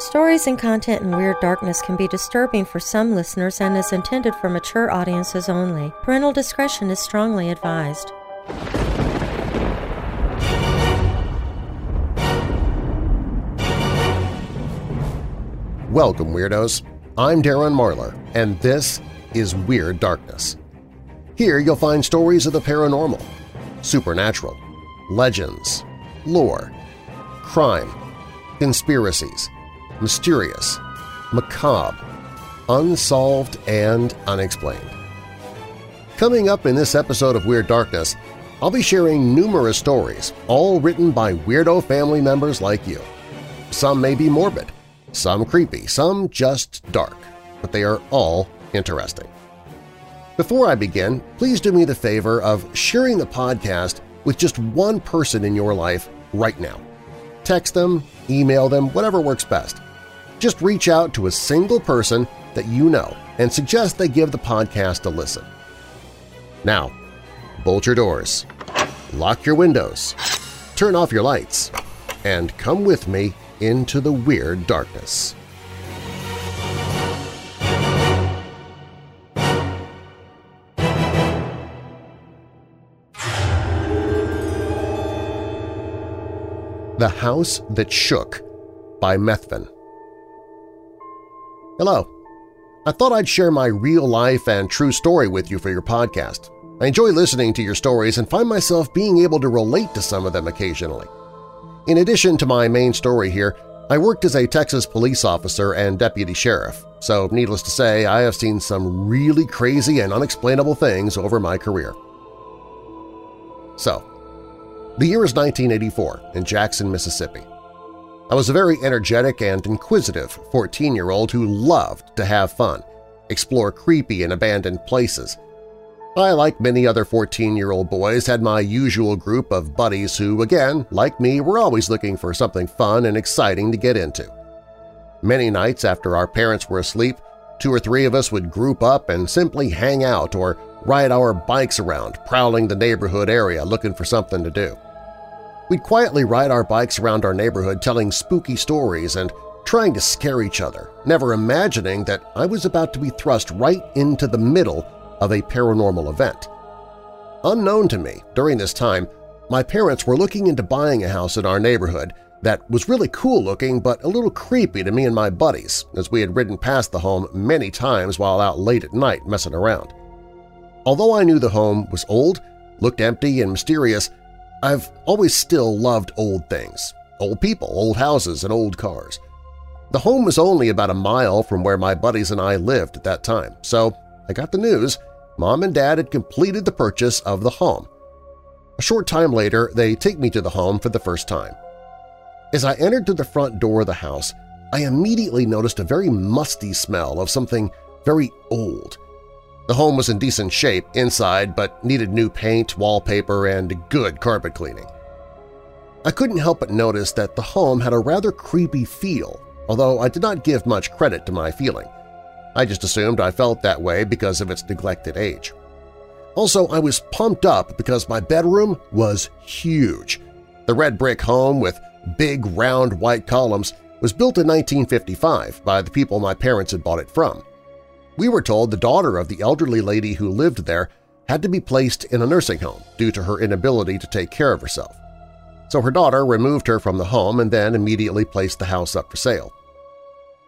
Stories and content in Weird Darkness can be disturbing for some listeners and is intended for mature audiences only. Parental discretion is strongly advised. Welcome, Weirdos! I'm Darren Marlar, and this is Weird Darkness. Here you'll find stories of the paranormal, supernatural, legends, lore, crime, conspiracies, mysterious, macabre, unsolved, and unexplained. Coming up in this episode of Weird Darkness, I'll be sharing numerous stories, all written by weirdo family members like you. Some may be morbid, some creepy, some just dark, but they are all interesting. Before I begin, please do me the favor of sharing the podcast with just one person in your life right now. Text them, email them, whatever works best. Just reach out to a single person that you know and suggest they give the podcast a listen. Now, bolt your doors, lock your windows, turn off your lights, and come with me into the weird darkness. The House That Shook by Methvin Hello. I thought I'd share my real-life and true story with you for your podcast. I enjoy listening to your stories and find myself being able to relate to some of them occasionally. In addition to my main story here, I worked as a Texas police officer and deputy sheriff, so needless to say I have seen some really crazy and unexplainable things over my career. So, the year is 1984 in Jackson, Mississippi. I was a very energetic and inquisitive 14-year-old who loved to have fun, explore creepy and abandoned places. I, like many other 14-year-old boys, had my usual group of buddies who, again, like me, were always looking for something fun and exciting to get into. Many nights after our parents were asleep, two or three of us would group up and simply hang out or ride our bikes around, prowling the neighborhood area looking for something to do. We'd quietly ride our bikes around our neighborhood telling spooky stories and trying to scare each other, never imagining that I was about to be thrust right into the middle of a paranormal event. Unknown to me, during this time, my parents were looking into buying a house in our neighborhood that was really cool-looking but a little creepy to me and my buddies, as we had ridden past the home many times while out late at night messing around. Although I knew the home was old, looked empty and mysterious, I've always still loved old things, old people, old houses, and old cars. The home was only about a mile from where my buddies and I lived at that time, so I got the news Mom and Dad had completed the purchase of the home. A short time later, they take me to the home for the first time. As I entered through the front door of the house, I immediately noticed a very musty smell of something very old – the home was in decent shape inside but needed new paint, wallpaper, and good carpet cleaning. I couldn't help but notice that the home had a rather creepy feel, although I did not give much credit to my feeling. I just assumed I felt that way because of its neglected age. Also, I was pumped up because my bedroom was huge. The red brick home with big round white columns was built in 1955 by the people my parents had bought it from. We were told the daughter of the elderly lady who lived there had to be placed in a nursing home due to her inability to take care of herself. So her daughter removed her from the home and then immediately placed the house up for sale.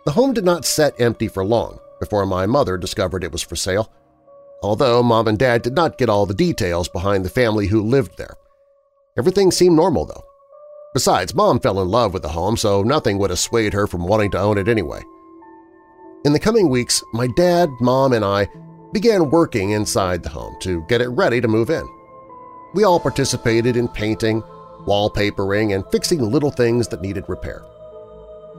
The home did not set empty for long before my mother discovered it was for sale, although Mom and Dad did not get all the details behind the family who lived there. Everything seemed normal, though. Besides, Mom fell in love with the home, so nothing would have swayed her from wanting to own it anyway. In the coming weeks, my dad, mom, and I began working inside the home to get it ready to move in. We all participated in painting, wallpapering, and fixing little things that needed repair.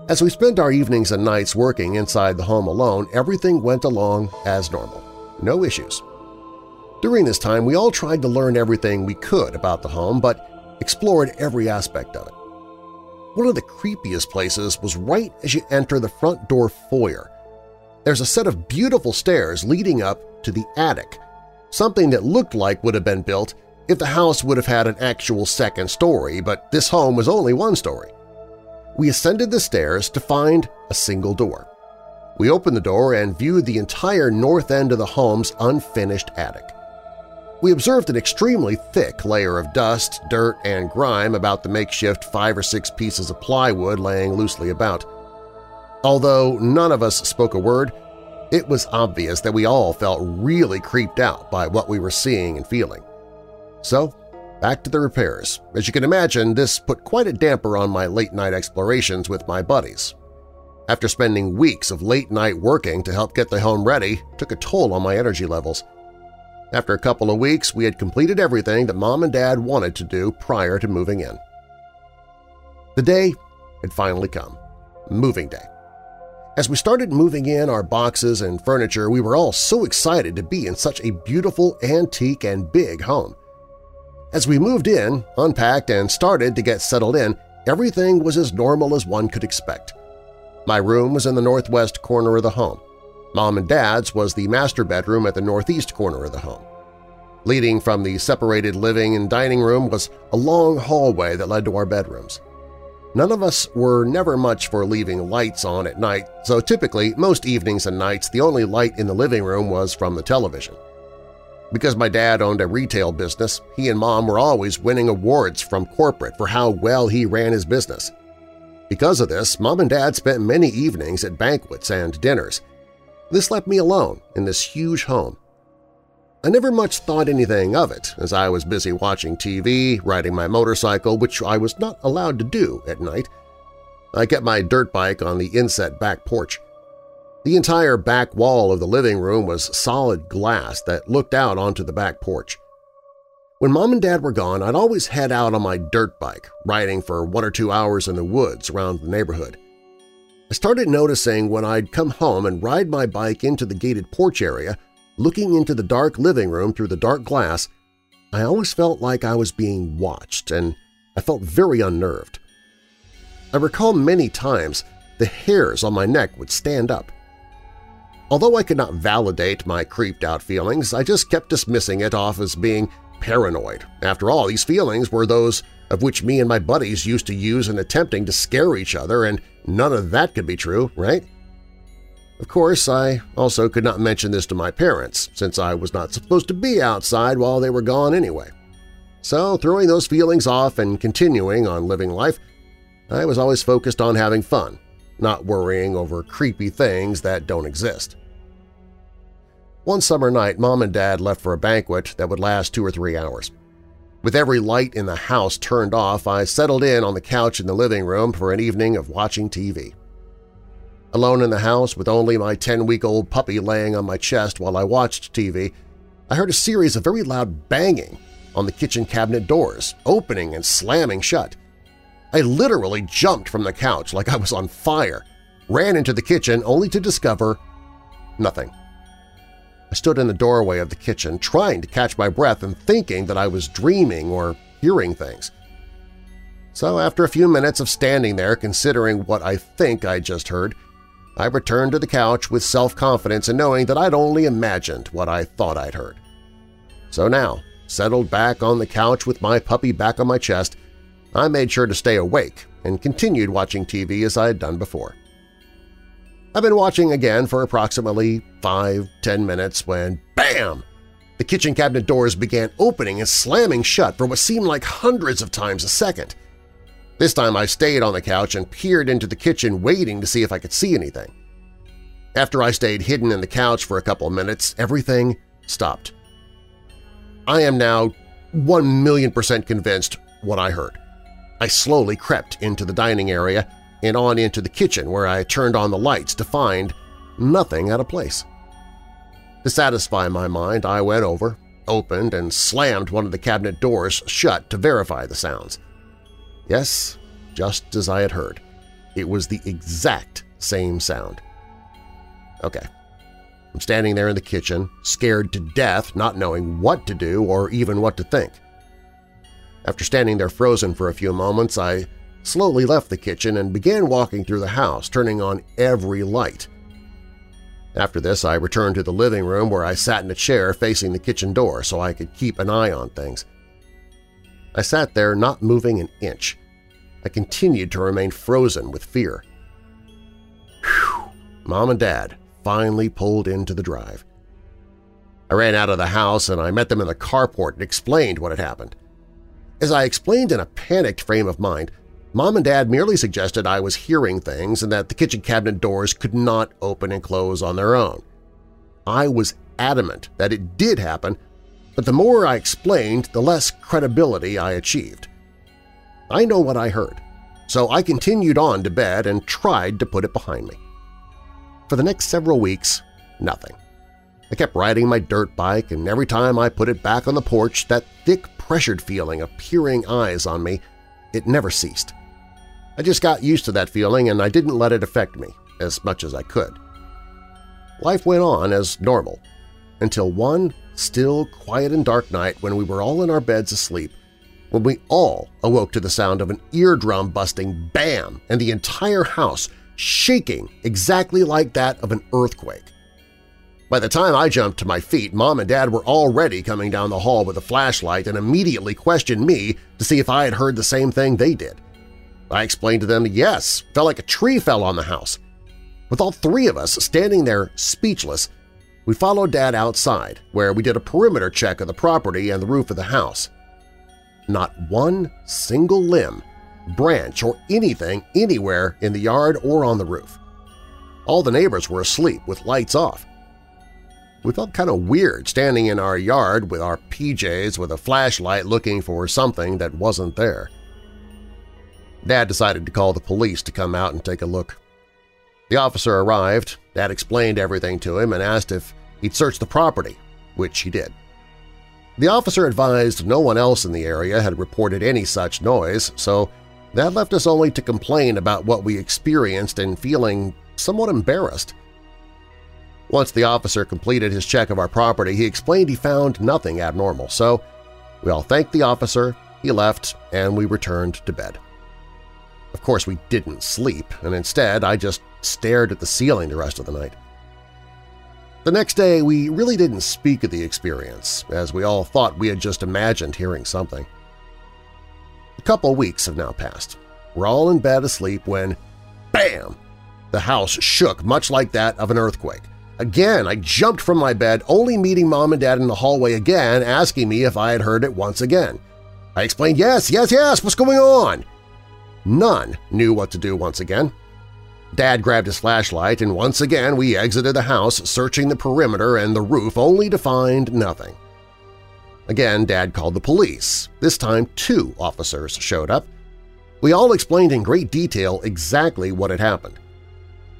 As we spent our evenings and nights working inside the home alone, everything went along as normal. No issues. During this time, we all tried to learn everything we could about the home, but explored every aspect of it. One of the creepiest places was right as you enter the front door foyer, there's a set of beautiful stairs leading up to the attic, something that looked like would have been built if the house would have had an actual second story, but this home was only one story. We ascended the stairs to find a single door. We opened the door and viewed the entire north end of the home's unfinished attic. We observed an extremely thick layer of dust, dirt, and grime about the makeshift five or six pieces of plywood laying loosely about. Although none of us spoke a word, it was obvious that we all felt really creeped out by what we were seeing and feeling. So, back to the repairs. As you can imagine, this put quite a damper on my late-night explorations with my buddies. After spending weeks of late-night working to help get the home ready took a toll on my energy levels. After a couple of weeks, we had completed everything that Mom and Dad wanted to do prior to moving in. The day had finally come. Moving day. As we started moving in our boxes and furniture, we were all so excited to be in such a beautiful, antique, and big home. As we moved in, unpacked, and started to get settled in, everything was as normal as one could expect. My room was in the northwest corner of the home. Mom and Dad's was the master bedroom at the northeast corner of the home. Leading from the separated living and dining room was a long hallway that led to our bedrooms. None of us were never much for leaving lights on at night, so typically, most evenings and nights, the only light in the living room was from the television. Because my dad owned a retail business, he and Mom were always winning awards from corporate for how well he ran his business. Because of this, Mom and Dad spent many evenings at banquets and dinners. This left me alone in this huge home, I never much thought anything of it, as I was busy watching TV, riding my motorcycle, which I was not allowed to do at night. I kept my dirt bike on the inset back porch. The entire back wall of the living room was solid glass that looked out onto the back porch. When Mom and Dad were gone, I'd always head out on my dirt bike, riding for one or two hours in the woods around the neighborhood. I started noticing when I'd come home and ride my bike into the gated porch area Looking into the dark living room through the dark glass, I always felt like I was being watched, and I felt very unnerved. I recall many times the hairs on my neck would stand up. Although I could not validate my creeped-out feelings, I just kept dismissing it off as being paranoid. After all, these feelings were those of which me and my buddies used to use in attempting to scare each other, and none of that could be true, right? Of course, I also could not mention this to my parents, since I was not supposed to be outside while they were gone anyway. So, throwing those feelings off and continuing on living life, I was always focused on having fun, not worrying over creepy things that don't exist. One summer night, Mom and Dad left for a banquet that would last two or three hours. With every light in the house turned off, I settled in on the couch in the living room for an evening of watching TV. Alone in the house with only my 10-week-old puppy laying on my chest while I watched TV, I heard a series of very loud banging on the kitchen cabinet doors, opening and slamming shut. I literally jumped from the couch like I was on fire, ran into the kitchen only to discover nothing. I stood in the doorway of the kitchen trying to catch my breath and thinking that I was dreaming or hearing things. So after a few minutes of standing there considering what I think I just heard, I returned to the couch with self-confidence and knowing that I'd only imagined what I thought I'd heard. So now, settled back on the couch with my puppy back on my chest, I made sure to stay awake and continued watching TV as I had done before. I've been watching again for approximately five, ten minutes when, BAM! The kitchen cabinet doors began opening and slamming shut for what seemed like hundreds of times a second. This time I stayed on the couch and peered into the kitchen waiting to see if I could see anything. After I stayed hidden in the couch for a couple of minutes, everything stopped. I am now 1 million percent convinced what I heard. I slowly crept into the dining area and on into the kitchen where I turned on the lights to find nothing out of place. To satisfy my mind, I went over, opened, and slammed one of the cabinet doors shut to verify the sounds. Yes, just as I had heard. It was the exact same sound. Okay. I'm standing there in the kitchen, scared to death, not knowing what to do or even what to think. After standing there frozen for a few moments, I slowly left the kitchen and began walking through the house, turning on every light. After this, I returned to the living room where I sat in a chair facing the kitchen door so I could keep an eye on things. I sat there not moving an inch. I continued to remain frozen with fear. Whew! Mom and Dad finally pulled into the drive. I ran out of the house and I met them in the carport and explained what had happened. As I explained in a panicked frame of mind, Mom and Dad merely suggested I was hearing things and that the kitchen cabinet doors could not open and close on their own. I was adamant that it did happen, but the more I explained, the less credibility I achieved. I know what I heard, so I continued on to bed and tried to put it behind me. For the next several weeks, nothing. I kept riding my dirt bike, and every time I put it back on the porch, that thick, pressured feeling of peering eyes on me, it never ceased. I just got used to that feeling and I didn't let it affect me as much as I could. Life went on as normal, until one still, quiet and dark night when we were all in our beds asleep, when we all awoke to the sound of an eardrum-busting bam and the entire house shaking exactly like that of an earthquake. By the time I jumped to my feet, Mom and Dad were already coming down the hall with a flashlight and immediately questioned me to see if I had heard the same thing they did. I explained to them, yes, felt like a tree fell on the house. With all three of us standing there speechless, we followed Dad outside, where we did a perimeter check of the property and the roof of the house. Not one single limb, branch, or anything anywhere in the yard or on the roof. All the neighbors were asleep with lights off. We felt kind of weird standing in our yard with our PJs with a flashlight looking for something that wasn't there. Dad decided to call the police to come out and take a look. The officer arrived, Dad explained everything to him and asked if he'd search the property, which he did. The officer advised no one else in the area had reported any such noise, so that left us only to complain about what we experienced and feeling somewhat embarrassed. Once the officer completed his check of our property, he explained he found nothing abnormal, so we all thanked the officer, he left, and we returned to bed. Of course, we didn't sleep, and instead I just stared at the ceiling the rest of the night. The next day, we really didn't speak of the experience, as we all thought we had just imagined hearing something. A couple weeks have now passed. We're all in bed asleep when, bam, the house shook much like that of an earthquake. Again, I jumped from my bed, only meeting Mom and Dad in the hallway again, asking me if I had heard it once again. I explained, yes, yes, yes, what's going on? None knew what to do once again. Dad grabbed his flashlight, and once again we exited the house, searching the perimeter and the roof only to find nothing. Again, Dad called the police. This time two officers showed up. We all explained in great detail exactly what had happened.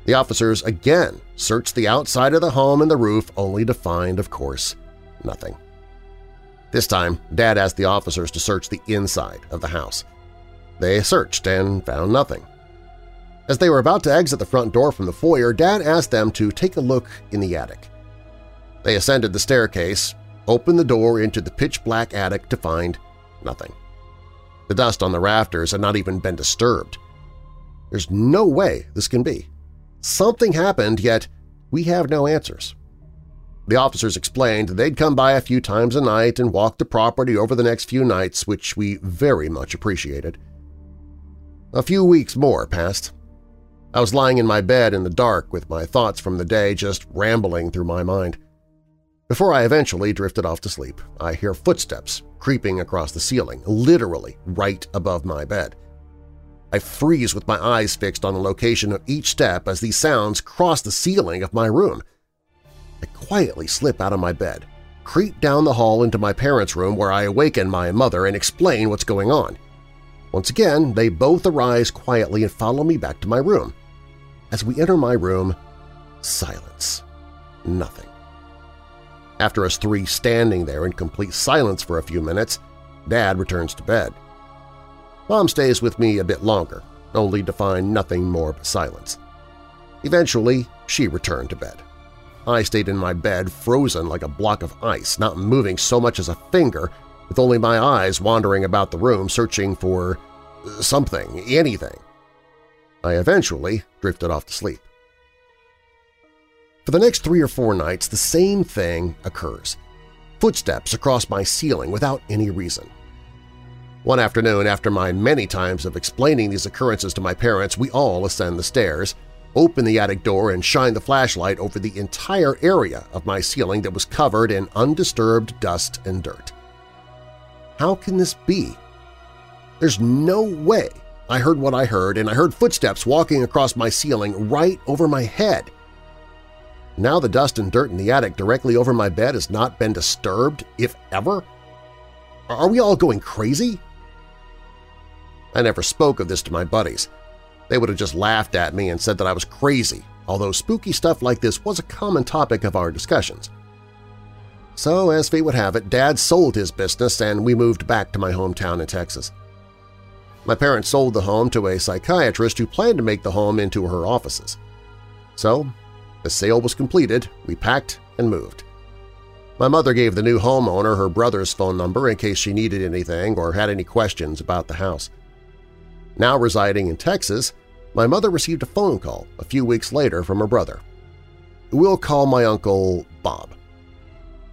The officers again searched the outside of the home and the roof only to find, of course, nothing. This time, Dad asked the officers to search the inside of the house. They searched and found nothing. As they were about to exit the front door from the foyer, Dad asked them to take a look in the attic. They ascended the staircase, opened the door into the pitch-black attic to find nothing. The dust on the rafters had not even been disturbed. There's no way this can be. Something happened, yet we have no answers. The officers explained they'd come by a few times a night and walk the property over the next few nights, which we very much appreciated. A few weeks more passed. I was lying in my bed in the dark with my thoughts from the day just rambling through my mind. Before I eventually drifted off to sleep, I hear footsteps creeping across the ceiling, literally right above my bed. I freeze with my eyes fixed on the location of each step as these sounds cross the ceiling of my room. I quietly slip out of my bed, creep down the hall into my parents' room where I awaken my mother and explain what's going on. Once again, they both arise quietly and follow me back to my room. As we enter my room, silence. Nothing. After us three standing there in complete silence for a few minutes, Dad returns to bed. Mom stays with me a bit longer, only to find nothing more but silence. Eventually, she returned to bed. I stayed in my bed frozen like a block of ice, not moving so much as a finger, with only my eyes wandering about the room searching for something, anything. I eventually drifted off to sleep. For the next three or four nights, the same thing occurs. Footsteps across my ceiling without any reason. One afternoon, after my many times of explaining these occurrences to my parents, we all ascend the stairs, open the attic door, and shine the flashlight over the entire area of my ceiling that was covered in undisturbed dust and dirt. How can this be? There's no way I heard what I heard, and I heard footsteps walking across my ceiling right over my head. Now the dust and dirt in the attic directly over my bed has not been disturbed, if ever? Are we all going crazy? I never spoke of this to my buddies. They would have just laughed at me and said that I was crazy, although spooky stuff like this was a common topic of our discussions. So, as fate would have it, Dad sold his business and we moved back to my hometown in Texas. My parents sold the home to a psychiatrist who planned to make the home into her offices. So, the sale was completed, we packed and moved. My mother gave the new homeowner her brother's phone number in case she needed anything or had any questions about the house. Now residing in Texas, my mother received a phone call a few weeks later from her brother. We'll call my uncle Bob.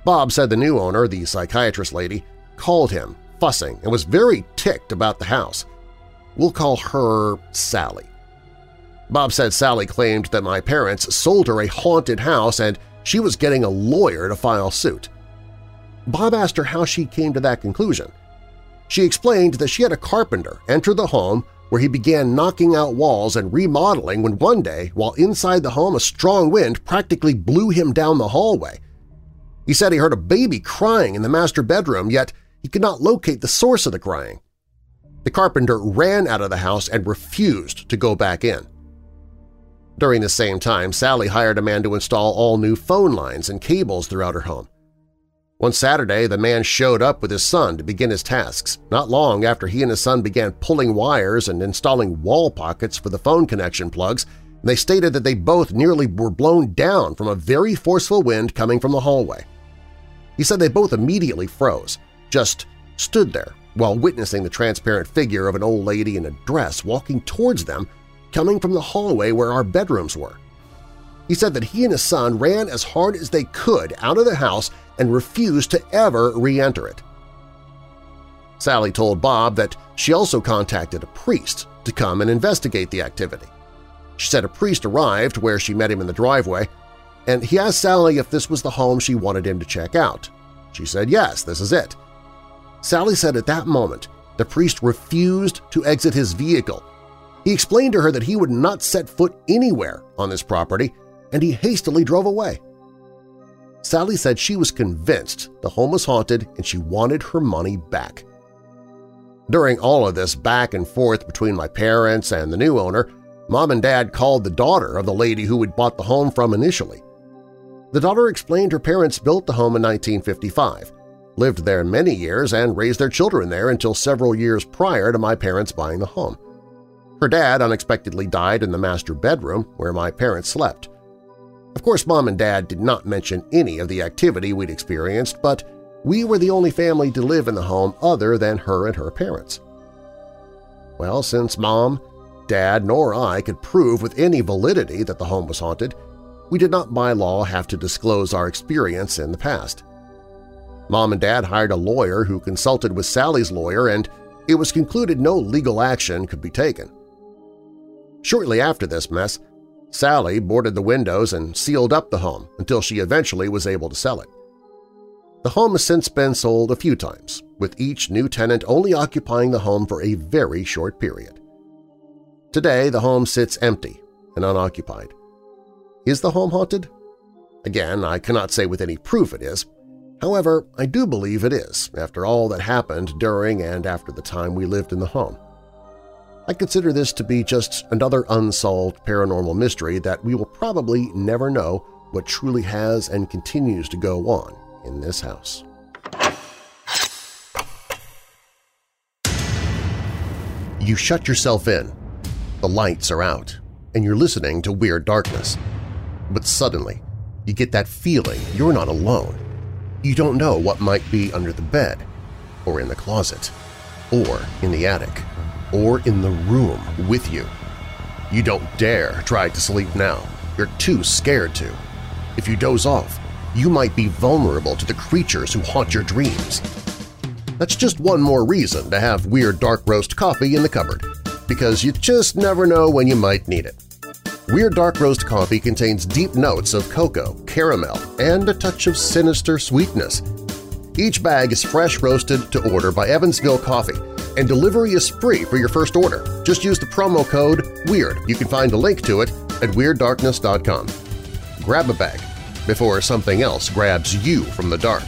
Bob said the new owner, the psychiatrist lady, called him, fussing, and was very ticked about the house. We'll call her Sally. Bob said Sally claimed that my parents sold her a haunted house and she was getting a lawyer to file suit. Bob asked her how she came to that conclusion. She explained that she had a carpenter enter the home where he began knocking out walls and remodeling when one day, while inside the home, a strong wind practically blew him down the hallway. He said he heard a baby crying in the master bedroom, yet he could not locate the source of the crying. The carpenter ran out of the house and refused to go back in. During the same time, Sally hired a man to install all new phone lines and cables throughout her home. One Saturday, the man showed up with his son to begin his tasks, not long after he and his son began pulling wires and installing wall pockets for the phone connection plugs, they stated that they both nearly were blown down from a very forceful wind coming from the hallway. He said they both immediately froze, just stood there while witnessing the transparent figure of an old lady in a dress walking towards them coming from the hallway where our bedrooms were. He said that he and his son ran as hard as they could out of the house and refused to ever re-enter it. Sally told Bob that she also contacted a priest to come and investigate the activity. She said a priest arrived where she met him in the driveway, and he asked Sally if this was the home she wanted him to check out. She said yes, this is it. Sally said at that moment the priest refused to exit his vehicle. He explained to her that he would not set foot anywhere on this property, and he hastily drove away. Sally said she was convinced the home was haunted and she wanted her money back. During all of this back and forth between my parents and the new owner, Mom and Dad called the daughter of the lady who had bought the home from initially. The daughter explained her parents built the home in 1955, lived there many years, and raised their children there until several years prior to my parents buying the home. Her dad unexpectedly died in the master bedroom where my parents slept. Of course, Mom and Dad did not mention any of the activity we'd experienced, but we were the only family to live in the home other than her and her parents. Well, since Mom, Dad, nor I could prove with any validity that the home was haunted, we did not by law have to disclose our experience in the past. Mom and Dad hired a lawyer who consulted with Sally's lawyer and it was concluded no legal action could be taken. Shortly after this mess, Sally boarded the windows and sealed up the home until she eventually was able to sell it. The home has since been sold a few times, with each new tenant only occupying the home for a very short period. Today, the home sits empty and unoccupied. Is the home haunted? Again, I cannot say with any proof it is. However, I do believe it is, after all that happened during and after the time we lived in the home. I consider this to be just another unsolved paranormal mystery that we will probably never know what truly has and continues to go on in this house. You shut yourself in, the lights are out, and you're listening to Weird Darkness. But suddenly, you get that feeling you're not alone. You don't know what might be under the bed, or in the closet, or in the attic or in the room with you. You don't dare try to sleep now. You're too scared to. If you doze off, you might be vulnerable to the creatures who haunt your dreams. That's just one more reason to have Weird Dark Roast coffee in the cupboard, because you just never know when you might need it. Weird Dark Roast coffee contains deep notes of cocoa, caramel, and a touch of sinister sweetness. Each bag is fresh roasted to order by Evansville Coffee, and delivery is free for your first order. Just use the promo code WEIRD. You can find a link to it at WeirdDarkness.com. Grab a bag before something else grabs you from the dark.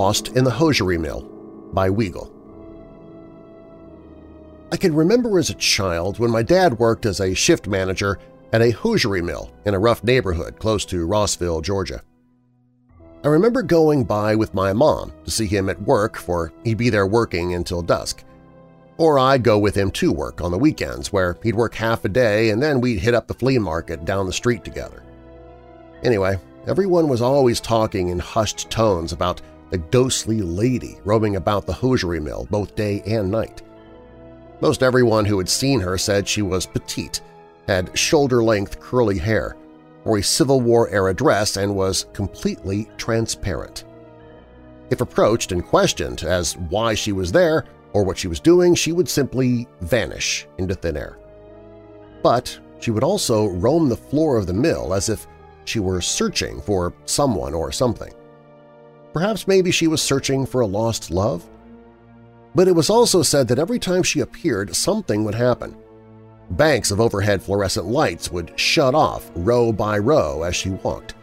Lost in the Hosiery Mill by Weigel. I can remember as a child when my dad worked as a shift manager at a hosiery mill in a rough neighborhood close to Rossville, Georgia. I remember going by with my mom to see him at work for he'd be there working until dusk. Or I'd go with him to work on the weekends where he'd work half a day and then we'd hit up the flea market down the street together. Anyway, everyone was always talking in hushed tones about the ghostly lady roaming about the hosiery mill both day and night. Most everyone who had seen her said she was petite, had shoulder-length curly hair, wore a Civil War-era dress, and was completely transparent. If approached and questioned as why she was there or what she was doing, she would simply vanish into thin air. But she would also roam the floor of the mill as if she were searching for someone or something. Perhaps maybe she was searching for a lost love? But it was also said that every time she appeared, something would happen. Banks of overhead fluorescent lights would shut off row by row as she walked.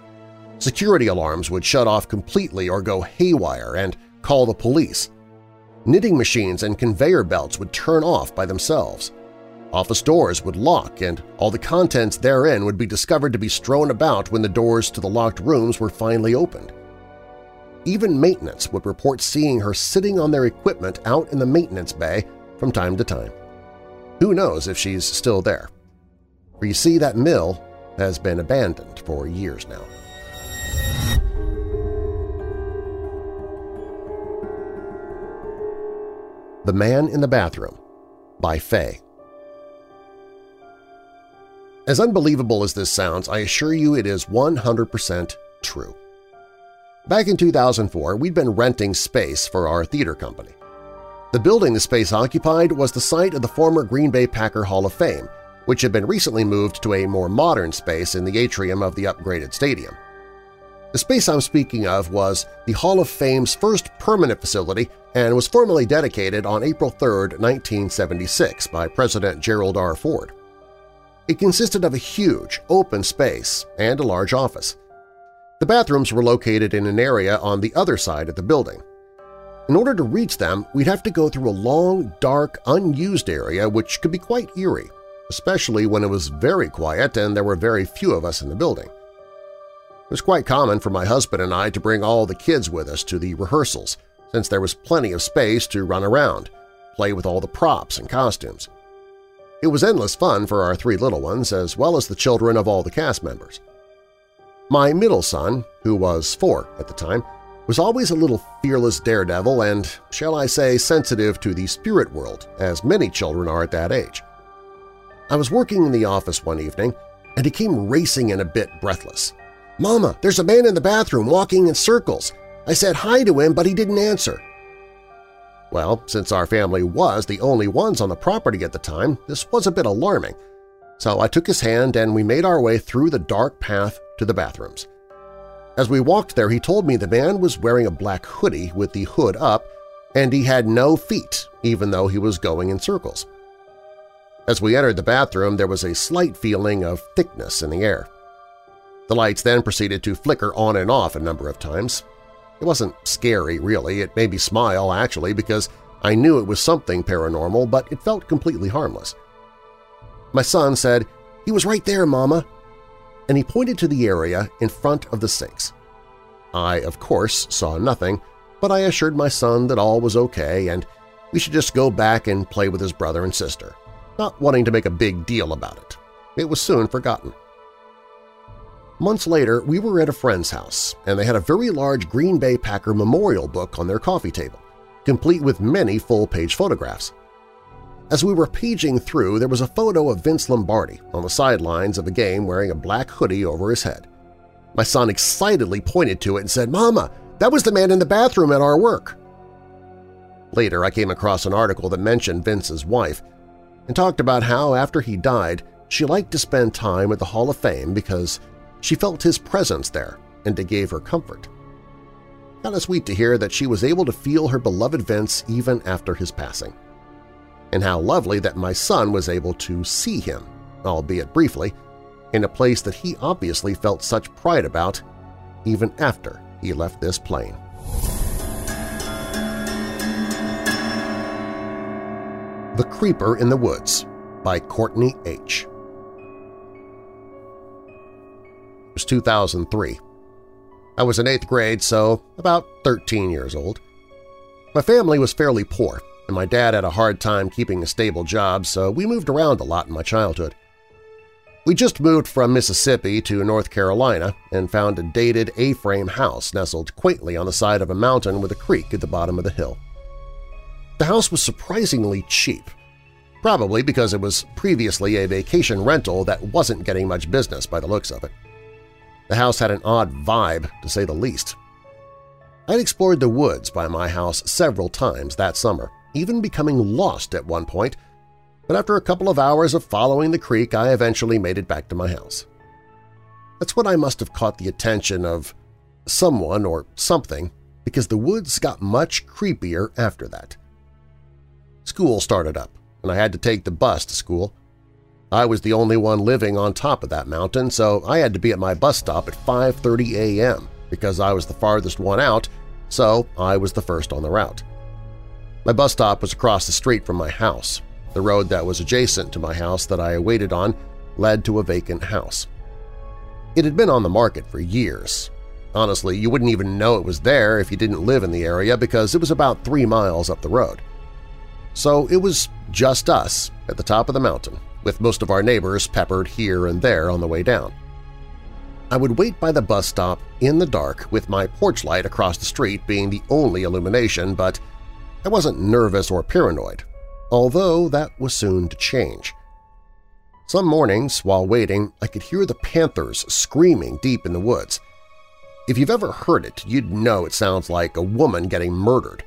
Security alarms would shut off completely or go haywire and call the police. Knitting machines and conveyor belts would turn off by themselves. Office doors would lock and all the contents therein would be discovered to be strewn about when the doors to the locked rooms were finally opened. Even maintenance would report seeing her sitting on their equipment out in the maintenance bay from time to time. Who knows if she's still there? For you see, that mill has been abandoned for years now. The Man in the Bathroom by Faye As unbelievable as this sounds, I assure you it is 100% true. Back in 2004, we'd been renting space for our theater company. The building the space occupied was the site of the former Green Bay Packer Hall of Fame, which had been recently moved to a more modern space in the atrium of the upgraded stadium. The space I'm speaking of was the Hall of Fame's first permanent facility and was formally dedicated on April 3, 1976 by President Gerald R. Ford. It consisted of a huge, open space and a large office. The bathrooms were located in an area on the other side of the building. In order to reach them, we'd have to go through a long, dark, unused area which could be quite eerie, especially when it was very quiet and there were very few of us in the building. It was quite common for my husband and I to bring all the kids with us to the rehearsals, since there was plenty of space to run around, play with all the props and costumes. It was endless fun for our three little ones as well as the children of all the cast members. My middle son, who was four at the time, was always a little fearless daredevil and, shall I say, sensitive to the spirit world, as many children are at that age. I was working in the office one evening, and he came racing in a bit breathless. "'Mama, there's a man in the bathroom walking in circles. I said hi to him, but he didn't answer.' Well, since our family was the only ones on the property at the time, this was a bit alarming, so I took his hand and we made our way through the dark path to the bathrooms. As we walked there, he told me the man was wearing a black hoodie with the hood up and he had no feet, even though he was going in circles. As we entered the bathroom, there was a slight feeling of thickness in the air. The lights then proceeded to flicker on and off a number of times. It wasn't scary, really. It made me smile, actually, because I knew it was something paranormal, but it felt completely harmless. My son said, he was right there, Mama, and he pointed to the area in front of the sinks. I, of course, saw nothing, but I assured my son that all was okay and we should just go back and play with his brother and sister, not wanting to make a big deal about it. It was soon forgotten. Months later, we were at a friend's house, and they had a very large Green Bay Packer memorial book on their coffee table, complete with many full-page photographs. As we were paging through, there was a photo of Vince Lombardi on the sidelines of a game wearing a black hoodie over his head. My son excitedly pointed to it and said, Mama, that was the man in the bathroom at our work. Later, I came across an article that mentioned Vince's wife and talked about how, after he died, she liked to spend time at the Hall of Fame because she felt his presence there and it gave her comfort. Kind of sweet to hear that she was able to feel her beloved Vince even after his passing. And how lovely that my son was able to see him, albeit briefly, in a place that he obviously felt such pride about even after he left this plane. The Creeper in the Woods by Courtney H. It was 2003. I was in eighth grade, so about 13 years old. My family was fairly poor, and my dad had a hard time keeping a stable job, so we moved around a lot in my childhood. We just moved from Mississippi to North Carolina and found a dated A-frame house nestled quaintly on the side of a mountain with a creek at the bottom of the hill. The house was surprisingly cheap, probably because it was previously a vacation rental that wasn't getting much business by the looks of it. The house had an odd vibe, to say the least. I'd explored the woods by my house several times that summer, even becoming lost at one point but after a couple of hours of following the creek I eventually made it back to my house. That's when I must have caught the attention of someone or something because the woods got much creepier after that. School started up, and I had to take the bus to school. I was the only one living on top of that mountain, so I had to be at my bus stop at 5.30 a.m. because I was the farthest one out, so I was the first on the route. My bus stop was across the street from my house, the road that was adjacent to my house that I waited on led to a vacant house. It had been on the market for years. Honestly, you wouldn't even know it was there if you didn't live in the area because it was about three miles up the road. So it was just us at the top of the mountain, with most of our neighbors peppered here and there on the way down. I would wait by the bus stop in the dark with my porch light across the street being the only illumination, but I wasn't nervous or paranoid although that was soon to change. Some mornings, while waiting, I could hear the panthers screaming deep in the woods. If you've ever heard it, you'd know it sounds like a woman getting murdered.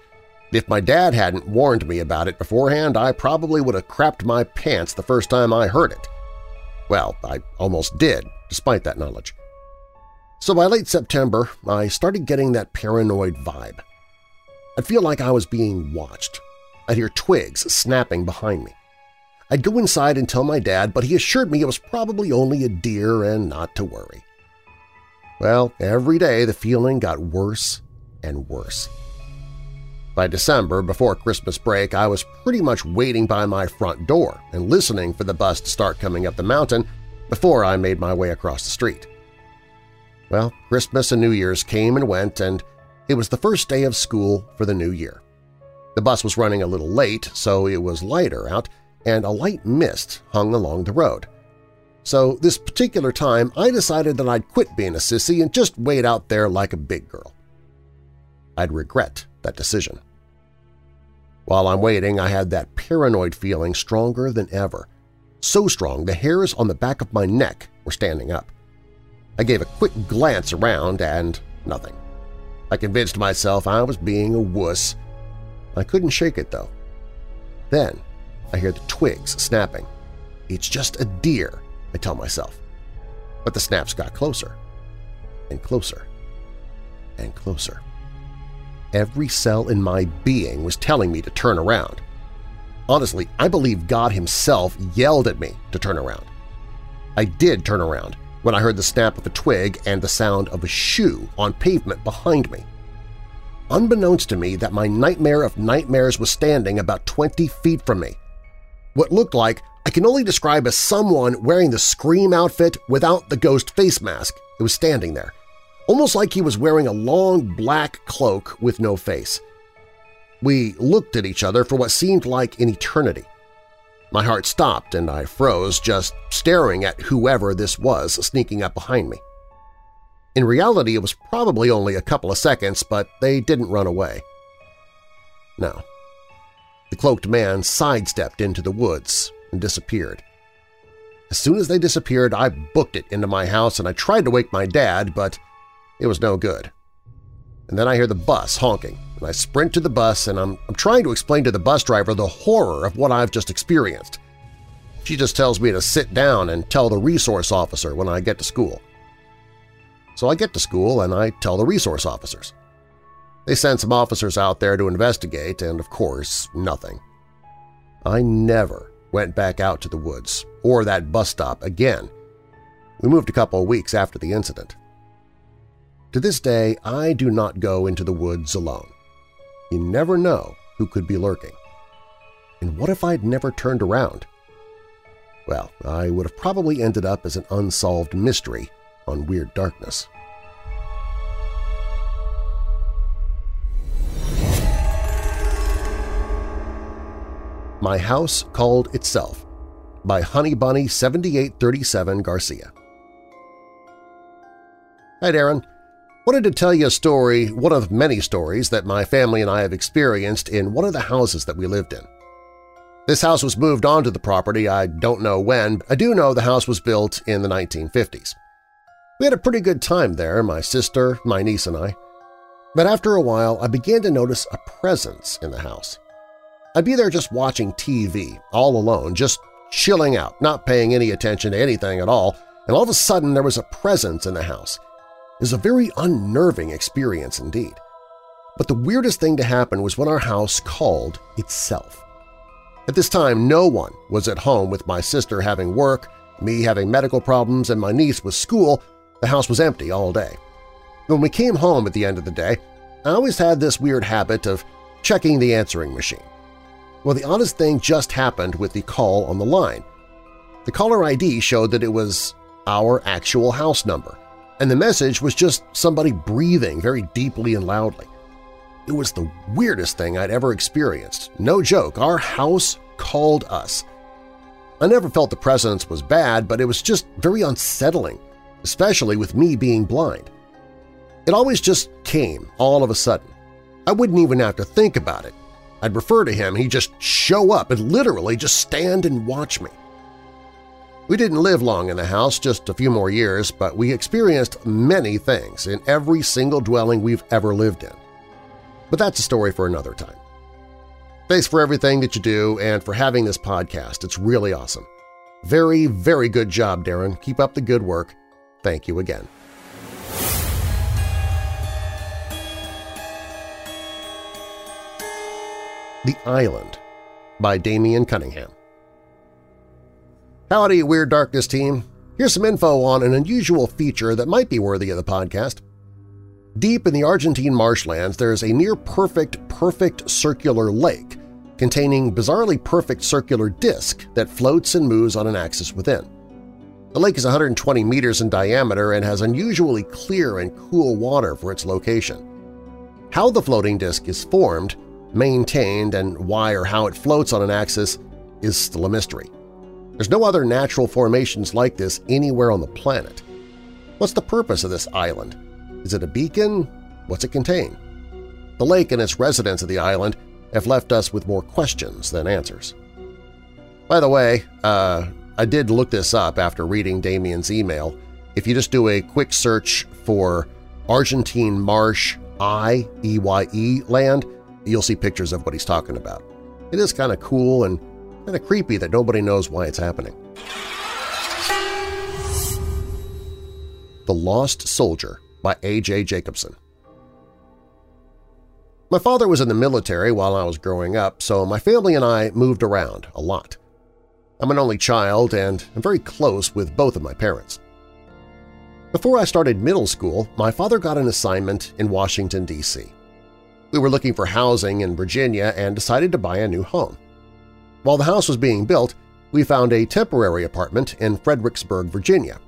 If my dad hadn't warned me about it beforehand, I probably would have crapped my pants the first time I heard it. Well, I almost did, despite that knowledge. So by late September, I started getting that paranoid vibe. I'd feel like I was being watched, I'd hear twigs snapping behind me. I'd go inside and tell my dad, but he assured me it was probably only a deer and not to worry. Well, every day the feeling got worse and worse. By December, before Christmas break, I was pretty much waiting by my front door and listening for the bus to start coming up the mountain before I made my way across the street. Well, Christmas and New Year's came and went, and it was the first day of school for the new year. The bus was running a little late, so it was lighter out, and a light mist hung along the road. So this particular time I decided that I'd quit being a sissy and just wait out there like a big girl. I'd regret that decision. While I'm waiting, I had that paranoid feeling stronger than ever. So strong the hairs on the back of my neck were standing up. I gave a quick glance around and nothing. I convinced myself I was being a wuss I couldn't shake it, though. Then I hear the twigs snapping. It's just a deer, I tell myself. But the snaps got closer and closer and closer. Every cell in my being was telling me to turn around. Honestly, I believe God himself yelled at me to turn around. I did turn around when I heard the snap of a twig and the sound of a shoe on pavement behind me unbeknownst to me that my nightmare of nightmares was standing about 20 feet from me. What looked like I can only describe as someone wearing the Scream outfit without the ghost face mask. It was standing there, almost like he was wearing a long black cloak with no face. We looked at each other for what seemed like an eternity. My heart stopped and I froze, just staring at whoever this was sneaking up behind me. In reality, it was probably only a couple of seconds, but they didn't run away. No. The cloaked man sidestepped into the woods and disappeared. As soon as they disappeared, I booked it into my house and I tried to wake my dad, but it was no good. And then I hear the bus honking, and I sprint to the bus and I'm, I'm trying to explain to the bus driver the horror of what I've just experienced. She just tells me to sit down and tell the resource officer when I get to school. So I get to school and I tell the resource officers. They send some officers out there to investigate, and of course, nothing. I never went back out to the woods or that bus stop again. We moved a couple of weeks after the incident. To this day, I do not go into the woods alone. You never know who could be lurking. And what if I'd never turned around? Well, I would have probably ended up as an unsolved mystery on Weird Darkness. My House Called Itself by Honey Bunny 7837 Garcia. Hi, Darren. Wanted to tell you a story, one of many stories that my family and I have experienced in one of the houses that we lived in. This house was moved onto the property I don't know when, but I do know the house was built in the 1950s. We had a pretty good time there, my sister, my niece, and I. But after a while, I began to notice a presence in the house. I'd be there just watching TV, all alone, just chilling out, not paying any attention to anything at all, and all of a sudden there was a presence in the house. Was a very unnerving experience indeed. But the weirdest thing to happen was when our house called itself. At this time, no one was at home with my sister having work, me having medical problems, and my niece with school. The house was empty all day. When we came home at the end of the day, I always had this weird habit of checking the answering machine. Well, the oddest thing just happened with the call on the line. The caller ID showed that it was our actual house number, and the message was just somebody breathing very deeply and loudly. It was the weirdest thing I'd ever experienced. No joke, our house called us. I never felt the presence was bad, but it was just very unsettling, especially with me being blind. It always just came all of a sudden. I wouldn't even have to think about it. I'd refer to him, he'd just show up and literally just stand and watch me. We didn't live long in the house, just a few more years, but we experienced many things in every single dwelling we've ever lived in. But that's a story for another time. Thanks for everything that you do and for having this podcast. It's really awesome. Very, very good job, Darren. Keep up the good work. Thank you again. The Eyeland by Damian Cunningham. Howdy, Weird Darkness team! Here's some info on an unusual feature that might be worthy of the podcast. Deep in the Argentine marshlands, there's a near-perfect, perfect circular lake containing bizarrely perfect circular disk that floats and moves on an axis within. The lake is 120 meters in diameter and has unusually clear and cool water for its location. How the floating disk is formed maintained and why or how it floats on an axis is still a mystery. There's no other natural formations like this anywhere on the planet. What's the purpose of this island? Is it a beacon? What's it contain? The lake and its residents of the island have left us with more questions than answers. By the way, uh, I did look this up after reading Damian's email. If you just do a quick search for Argentine Marsh I E Y E land, you'll see pictures of what he's talking about. It is kind of cool and kind of creepy that nobody knows why it's happening. The Lost Soldier by A.J. Jacobson My father was in the military while I was growing up, so my family and I moved around a lot. I'm an only child and I'm very close with both of my parents. Before I started middle school, my father got an assignment in Washington, D.C. We were looking for housing in Virginia and decided to buy a new home. While the house was being built, we found a temporary apartment in Fredericksburg, Virginia.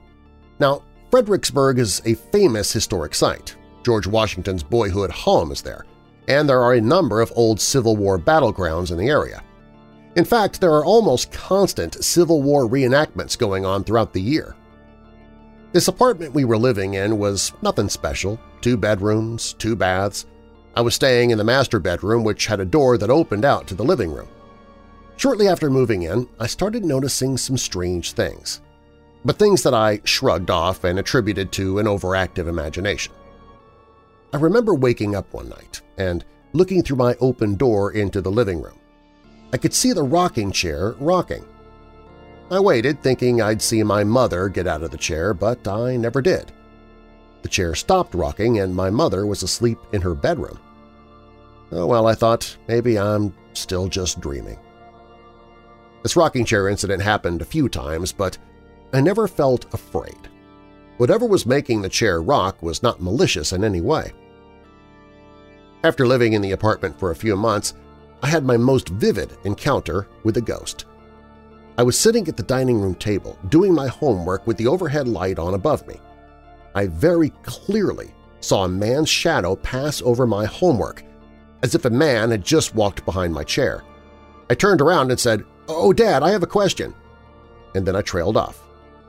Now, Fredericksburg is a famous historic site. George Washington's boyhood home is there, and there are a number of old Civil War battlegrounds in the area. In fact, there are almost constant Civil War reenactments going on throughout the year. This apartment we were living in was nothing special, two bedrooms, two baths, I was staying in the master bedroom which had a door that opened out to the living room. Shortly after moving in, I started noticing some strange things, but things that I shrugged off and attributed to an overactive imagination. I remember waking up one night and looking through my open door into the living room. I could see the rocking chair rocking. I waited, thinking I'd see my mother get out of the chair, but I never did. The chair stopped rocking and my mother was asleep in her bedroom. Oh well, I thought, maybe I'm still just dreaming. This rocking chair incident happened a few times, but I never felt afraid. Whatever was making the chair rock was not malicious in any way. After living in the apartment for a few months, I had my most vivid encounter with a ghost. I was sitting at the dining room table doing my homework with the overhead light on above me. I very clearly saw a man's shadow pass over my homework, as if a man had just walked behind my chair. I turned around and said, "'Oh, Dad, I have a question,' and then I trailed off.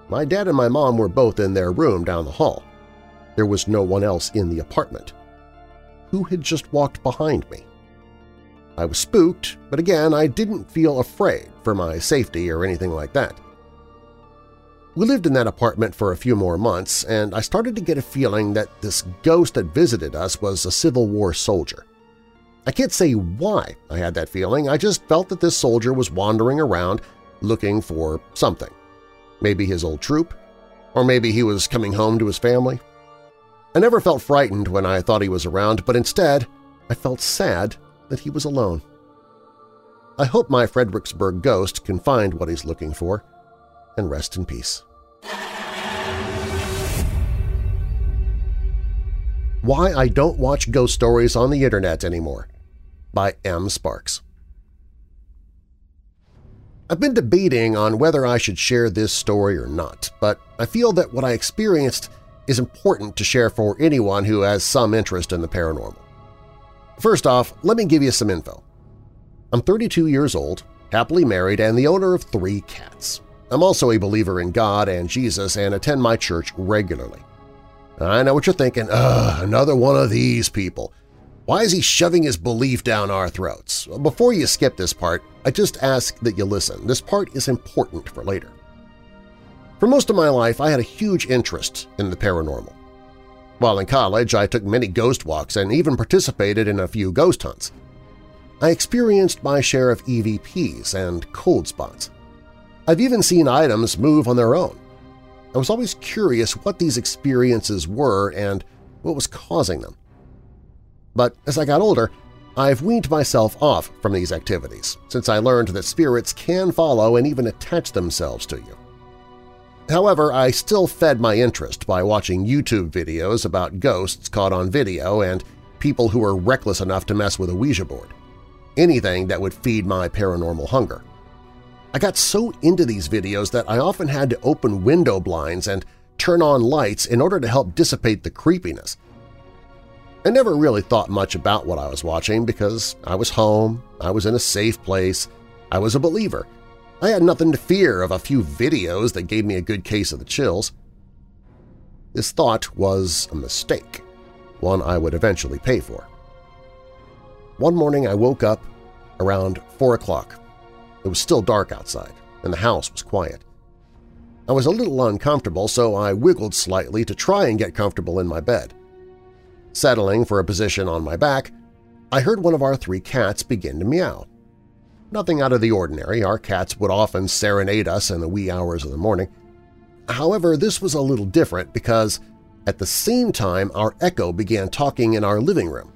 My dad and my mom were both in their room down the hall. There was no one else in the apartment. Who had just walked behind me? I was spooked, but again, I didn't feel afraid for my safety or anything like that. We lived in that apartment for a few more months, and I started to get a feeling that this ghost that visited us was a Civil War soldier. I can't say why I had that feeling, I just felt that this soldier was wandering around looking for something. Maybe his old troop, or maybe he was coming home to his family. I never felt frightened when I thought he was around, but instead I felt sad that he was alone. I hope my Fredericksburg ghost can find what he's looking for and rest in peace. Why I Don't Watch Ghost Stories on the Internet Anymore by M. Sparks I've been debating on whether I should share this story or not, but I feel that what I experienced is important to share for anyone who has some interest in the paranormal. First off, let me give you some info. I'm 32 years old, happily married, and the owner of three cats. I'm also a believer in God and Jesus and attend my church regularly. I know what you're thinking, ugh, another one of these people. Why is he shoving his belief down our throats? Before you skip this part, I just ask that you listen. This part is important for later. For most of my life, I had a huge interest in the paranormal. While in college, I took many ghost walks and even participated in a few ghost hunts. I experienced my share of EVPs and cold spots. I've even seen items move on their own. I was always curious what these experiences were and what was causing them. But as I got older, I've weaned myself off from these activities since I learned that spirits can follow and even attach themselves to you. However, I still fed my interest by watching YouTube videos about ghosts caught on video and people who were reckless enough to mess with a Ouija board. Anything that would feed my paranormal hunger. I got so into these videos that I often had to open window blinds and turn on lights in order to help dissipate the creepiness. I never really thought much about what I was watching because I was home, I was in a safe place, I was a believer. I had nothing to fear of a few videos that gave me a good case of the chills. This thought was a mistake, one I would eventually pay for. One morning I woke up around 4 o'clock it was still dark outside, and the house was quiet. I was a little uncomfortable, so I wiggled slightly to try and get comfortable in my bed. Settling for a position on my back, I heard one of our three cats begin to meow. Nothing out of the ordinary, our cats would often serenade us in the wee hours of the morning. However, this was a little different because at the same time our echo began talking in our living room.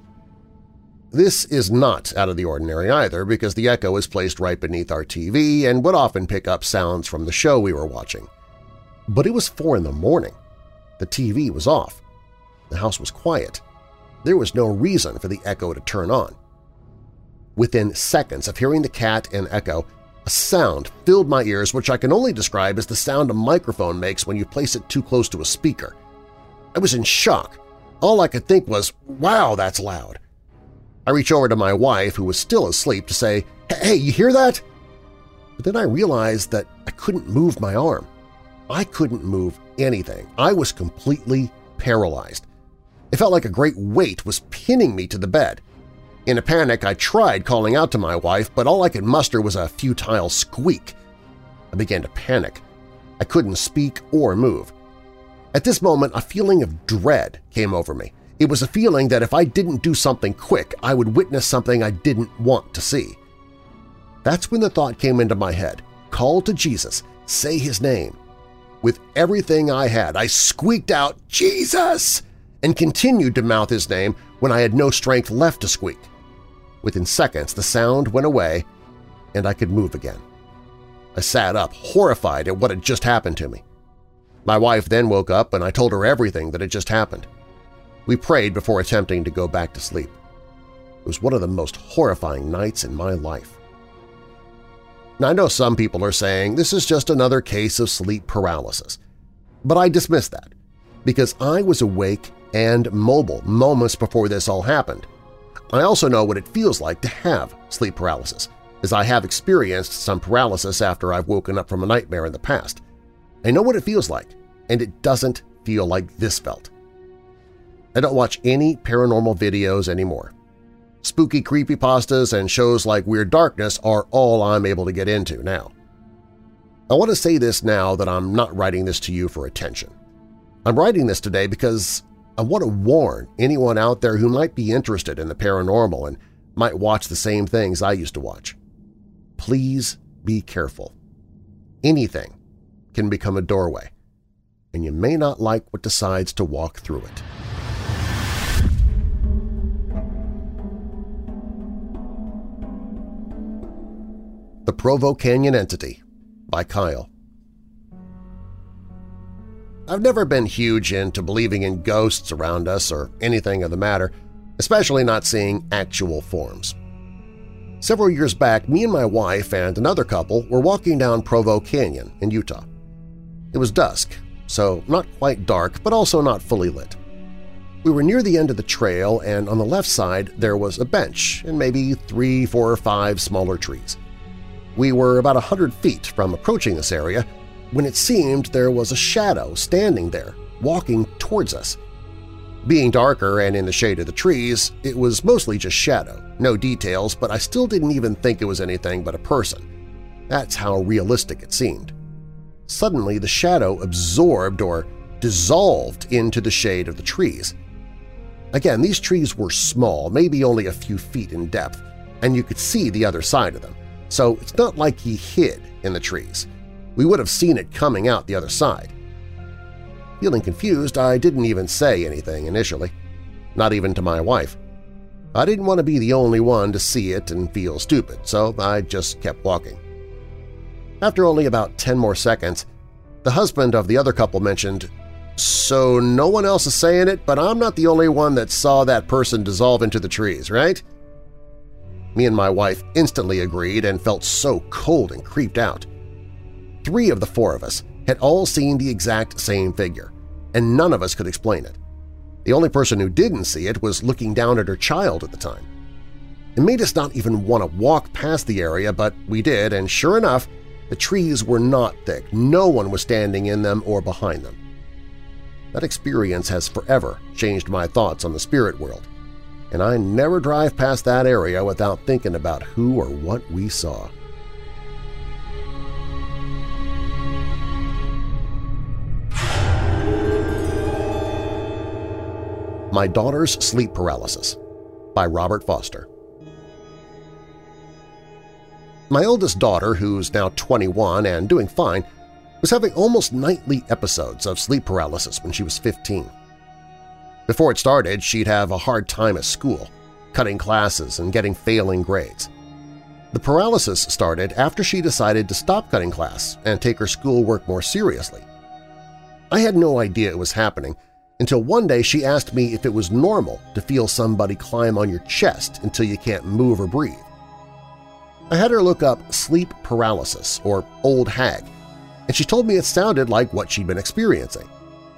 This is not out of the ordinary either because the Echo is placed right beneath our TV and would often pick up sounds from the show we were watching. But it was 4 in the morning. The TV was off. The house was quiet. There was no reason for the Echo to turn on. Within seconds of hearing the cat and Echo, a sound filled my ears which I can only describe as the sound a microphone makes when you place it too close to a speaker. I was in shock. All I could think was, wow, that's loud. I reach over to my wife, who was still asleep, to say, hey, you hear that? But then I realized that I couldn't move my arm. I couldn't move anything. I was completely paralyzed. It felt like a great weight was pinning me to the bed. In a panic, I tried calling out to my wife, but all I could muster was a futile squeak. I began to panic. I couldn't speak or move. At this moment, a feeling of dread came over me. It was a feeling that if I didn't do something quick, I would witness something I didn't want to see. That's when the thought came into my head, call to Jesus, say his name. With everything I had, I squeaked out, Jesus! And continued to mouth his name when I had no strength left to squeak. Within seconds, the sound went away and I could move again. I sat up, horrified at what had just happened to me. My wife then woke up and I told her everything that had just happened. We prayed before attempting to go back to sleep. It was one of the most horrifying nights in my life. Now, I know some people are saying this is just another case of sleep paralysis, but I dismiss that because I was awake and mobile moments before this all happened. I also know what it feels like to have sleep paralysis, as I have experienced some paralysis after I've woken up from a nightmare in the past. I know what it feels like, and it doesn't feel like this felt. I don't watch any paranormal videos anymore. Spooky creepypastas and shows like Weird Darkness are all I'm able to get into now. I want to say this now that I'm not writing this to you for attention. I'm writing this today because Uh, I want to warn anyone out there who might be interested in the paranormal and might watch the same things I used to watch. Please be careful. Anything can become a doorway, and you may not like what decides to walk through it. The Provo Canyon Entity by Kyle I've never been huge into believing in ghosts around us or anything of the matter, especially not seeing actual forms. Several years back, me and my wife and another couple were walking down Provo Canyon in Utah. It was dusk, so not quite dark, but also not fully lit. We were near the end of the trail, and on the left side there was a bench and maybe three, four, or five smaller trees. We were about a hundred feet from approaching this area when it seemed there was a shadow standing there, walking towards us. Being darker and in the shade of the trees, it was mostly just shadow, no details, but I still didn't even think it was anything but a person. That's how realistic it seemed. Suddenly, the shadow absorbed or dissolved into the shade of the trees. Again, these trees were small, maybe only a few feet in depth, and you could see the other side of them, so it's not like he hid in the trees we would have seen it coming out the other side. Feeling confused, I didn't even say anything initially, not even to my wife. I didn't want to be the only one to see it and feel stupid, so I just kept walking. After only about 10 more seconds, the husband of the other couple mentioned, so no one else is saying it, but I'm not the only one that saw that person dissolve into the trees, right? Me and my wife instantly agreed and felt so cold and creeped out. Three of the four of us had all seen the exact same figure, and none of us could explain it. The only person who didn't see it was looking down at her child at the time. It made us not even want to walk past the area, but we did, and sure enough, the trees were not thick. No one was standing in them or behind them. That experience has forever changed my thoughts on the spirit world, and I never drive past that area without thinking about who or what we saw. My Daughter's Sleep Paralysis by Robert Foster. My oldest daughter, who's now 21 and doing fine, was having almost nightly episodes of sleep paralysis when she was 15. Before it started, she'd have a hard time at school, cutting classes and getting failing grades. The paralysis started after she decided to stop cutting class and take her schoolwork more seriously. I had no idea it was happening until one day she asked me if it was normal to feel somebody climb on your chest until you can't move or breathe. I had her look up sleep paralysis or old hag, and she told me it sounded like what she'd been experiencing,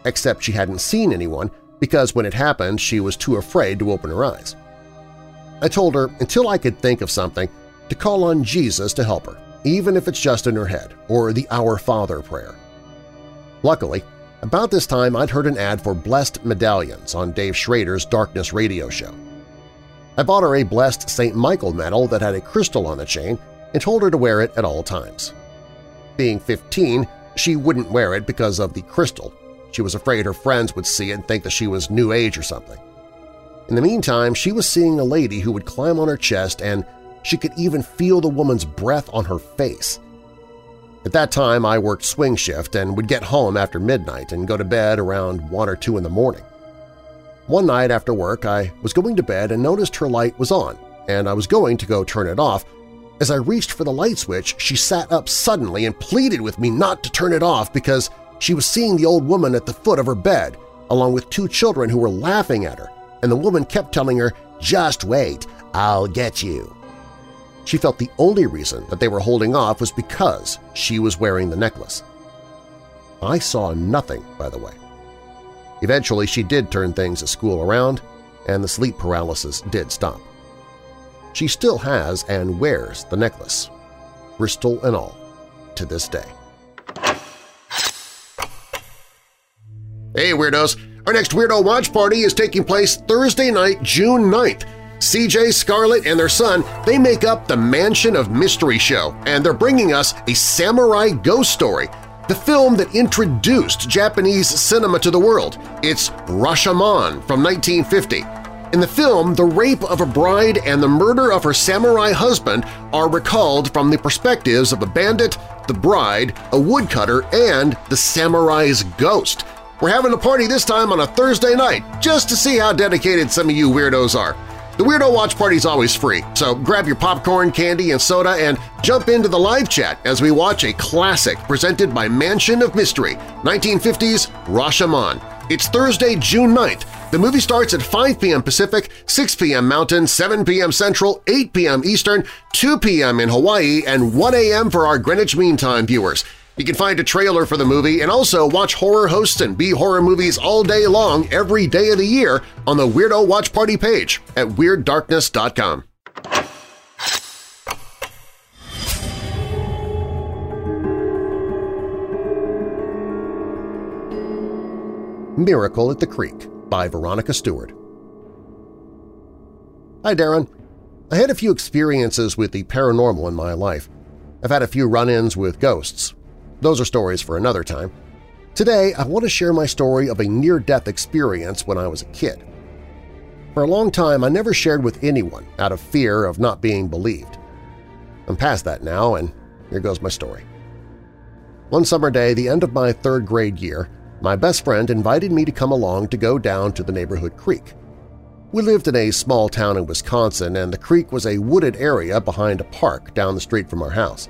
except she hadn't seen anyone because when it happened she was too afraid to open her eyes. I told her until I could think of something to call on Jesus to help her, even if it's just in her head, or the Our Father prayer. Luckily, About this time, I'd heard an ad for Blessed Medallions on Dave Schrader's Darkness radio show. I bought her a Blessed St. Michael medal that had a crystal on the chain and told her to wear it at all times. Being 15, she wouldn't wear it because of the crystal. She was afraid her friends would see it and think that she was New Age or something. In the meantime, she was seeing a lady who would climb on her chest and she could even feel the woman's breath on her face. At that time, I worked swing shift and would get home after midnight and go to bed around 1 or 2 in the morning. One night after work, I was going to bed and noticed her light was on, and I was going to go turn it off. As I reached for the light switch, she sat up suddenly and pleaded with me not to turn it off because she was seeing the old woman at the foot of her bed, along with two children who were laughing at her, and the woman kept telling her, just wait, I'll get you. She felt the only reason that they were holding off was because she was wearing the necklace. I saw nothing, by the way. Eventually, she did turn things at school around, and the sleep paralysis did stop. She still has and wears the necklace, Bristol and all, to this day. Hey Weirdos! Our next Weirdo Watch Party is taking place Thursday night, June 9th. CJ, Scarlett, and their son, they make up the Mansion of Mystery show, and they're bringing us a samurai ghost story, the film that introduced Japanese cinema to the world. It's Rashomon from 1950. In the film, the rape of a bride and the murder of her samurai husband are recalled from the perspectives of a bandit, the bride, a woodcutter, and the samurai's ghost. We're having a party this time on a Thursday night just to see how dedicated some of you weirdos are. The Weirdo Watch Party is always free, so grab your popcorn, candy, and soda and jump into the live chat as we watch a classic presented by Mansion of Mystery, 1950s Rashomon. It's Thursday, June 9th. The movie starts at 5 p.m. Pacific, 6 p.m. Mountain, 7 p.m. Central, 8 p.m. Eastern, 2 p.m. in Hawaii, and 1 a.m. for our Greenwich Mean Time viewers. You can find a trailer for the movie and also watch horror hosts and B-horror movies all day long every day of the year on the Weirdo Watch Party page at WeirdDarkness.com. Miracle at the Creek by Veronica Steward Hi, Darren. I had a few experiences with the paranormal in my life. I've had a few run-ins with ghosts. Those are stories for another time. Today, I want to share my story of a near-death experience when I was a kid. For a long time, I never shared with anyone out of fear of not being believed. I'm past that now, and here goes my story. One summer day, the end of my third grade year, my best friend invited me to come along to go down to the neighborhood creek. We lived in a small town in Wisconsin, and the creek was a wooded area behind a park down the street from our house.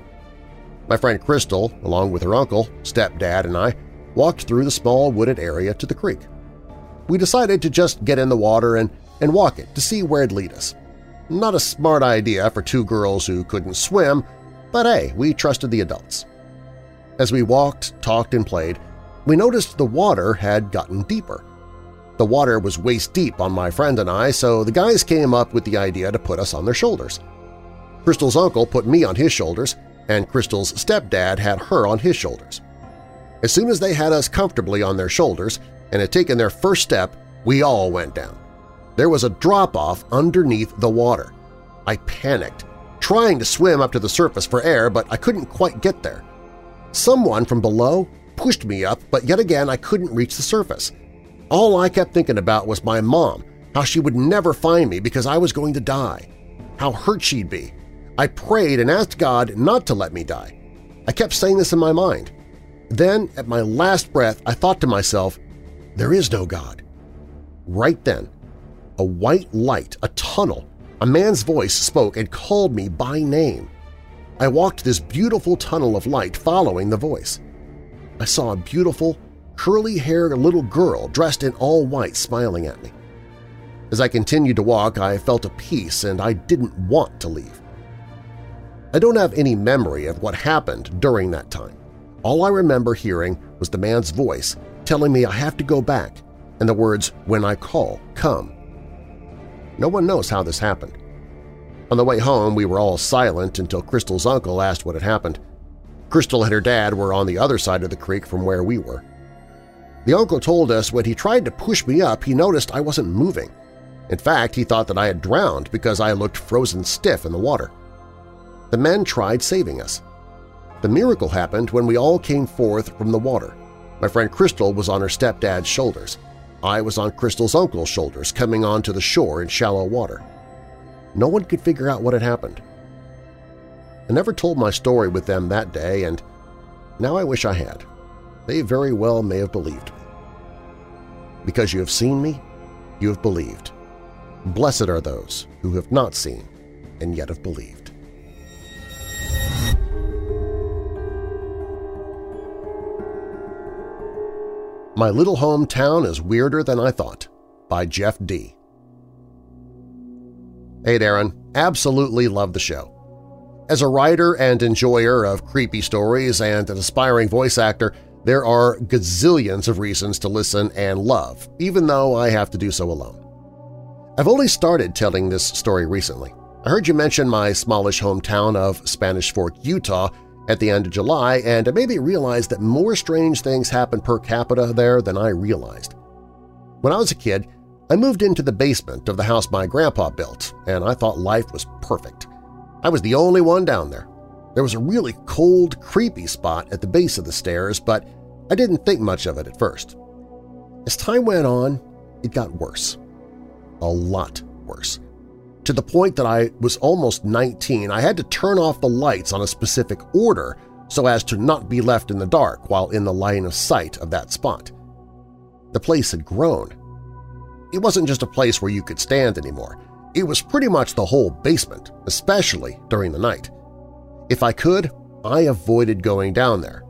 My friend Crystal, along with her uncle, stepdad, and I walked through the small wooded area to the creek. We decided to just get in the water and, and walk it to see where it'd lead us. Not a smart idea for two girls who couldn't swim, but hey, we trusted the adults. As we walked, talked, and played, we noticed the water had gotten deeper. The water was waist deep on my friend and I, so the guys came up with the idea to put us on their shoulders. Crystal's uncle put me on his shoulders, and Crystal's stepdad had her on his shoulders. As soon as they had us comfortably on their shoulders and had taken their first step, we all went down. There was a drop-off underneath the water. I panicked, trying to swim up to the surface for air, but I couldn't quite get there. Someone from below pushed me up, but yet again I couldn't reach the surface. All I kept thinking about was my mom, how she would never find me because I was going to die, how hurt she'd be. I prayed and asked God not to let me die. I kept saying this in my mind. Then, at my last breath, I thought to myself, there is no God. Right then, a white light, a tunnel, a man's voice spoke and called me by name. I walked this beautiful tunnel of light following the voice. I saw a beautiful, curly-haired little girl dressed in all white smiling at me. As I continued to walk, I felt a peace and I didn't want to leave. I don't have any memory of what happened during that time. All I remember hearing was the man's voice telling me I have to go back and the words, when I call, come. No one knows how this happened. On the way home, we were all silent until Crystal's uncle asked what had happened. Crystal and her dad were on the other side of the creek from where we were. The uncle told us when he tried to push me up he noticed I wasn't moving. In fact, he thought that I had drowned because I looked frozen stiff in the water. The men tried saving us. The miracle happened when we all came forth from the water. My friend Crystal was on her stepdad's shoulders. I was on Crystal's uncle's shoulders coming onto the shore in shallow water. No one could figure out what had happened. I never told my story with them that day, and now I wish I had. They very well may have believed me. Because you have seen me, you have believed. Blessed are those who have not seen and yet have believed. My Little Hometown is Weirder Than I Thought by Jeff D. Hey Darren, absolutely love the show. As a writer and enjoyer of creepy stories and an aspiring voice actor, there are gazillions of reasons to listen and love, even though I have to do so alone. I've only started telling this story recently. I heard you mention my smallish hometown of Spanish Fork, Utah at the end of July, and it made me realize that more strange things happen per capita there than I realized. When I was a kid, I moved into the basement of the house my grandpa built, and I thought life was perfect. I was the only one down there. There was a really cold, creepy spot at the base of the stairs, but I didn't think much of it at first. As time went on, it got worse. A lot worse. To the point that I was almost 19, I had to turn off the lights on a specific order so as to not be left in the dark while in the line of sight of that spot. The place had grown. It wasn't just a place where you could stand anymore. It was pretty much the whole basement, especially during the night. If I could, I avoided going down there.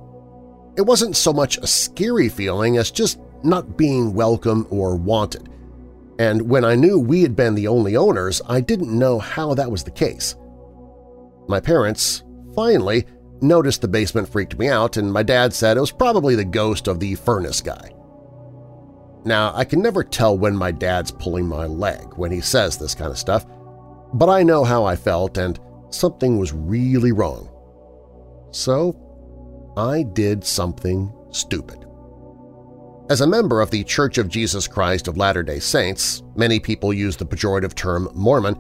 It wasn't so much a scary feeling as just not being welcome or wanted, and when I knew we had been the only owners, I didn't know how that was the case. My parents, finally, noticed the basement freaked me out, and my dad said it was probably the ghost of the furnace guy. Now, I can never tell when my dad's pulling my leg when he says this kind of stuff, but I know how I felt and something was really wrong. So I did something stupid. As a member of the Church of Jesus Christ of Latter-day Saints, many people use the pejorative term Mormon,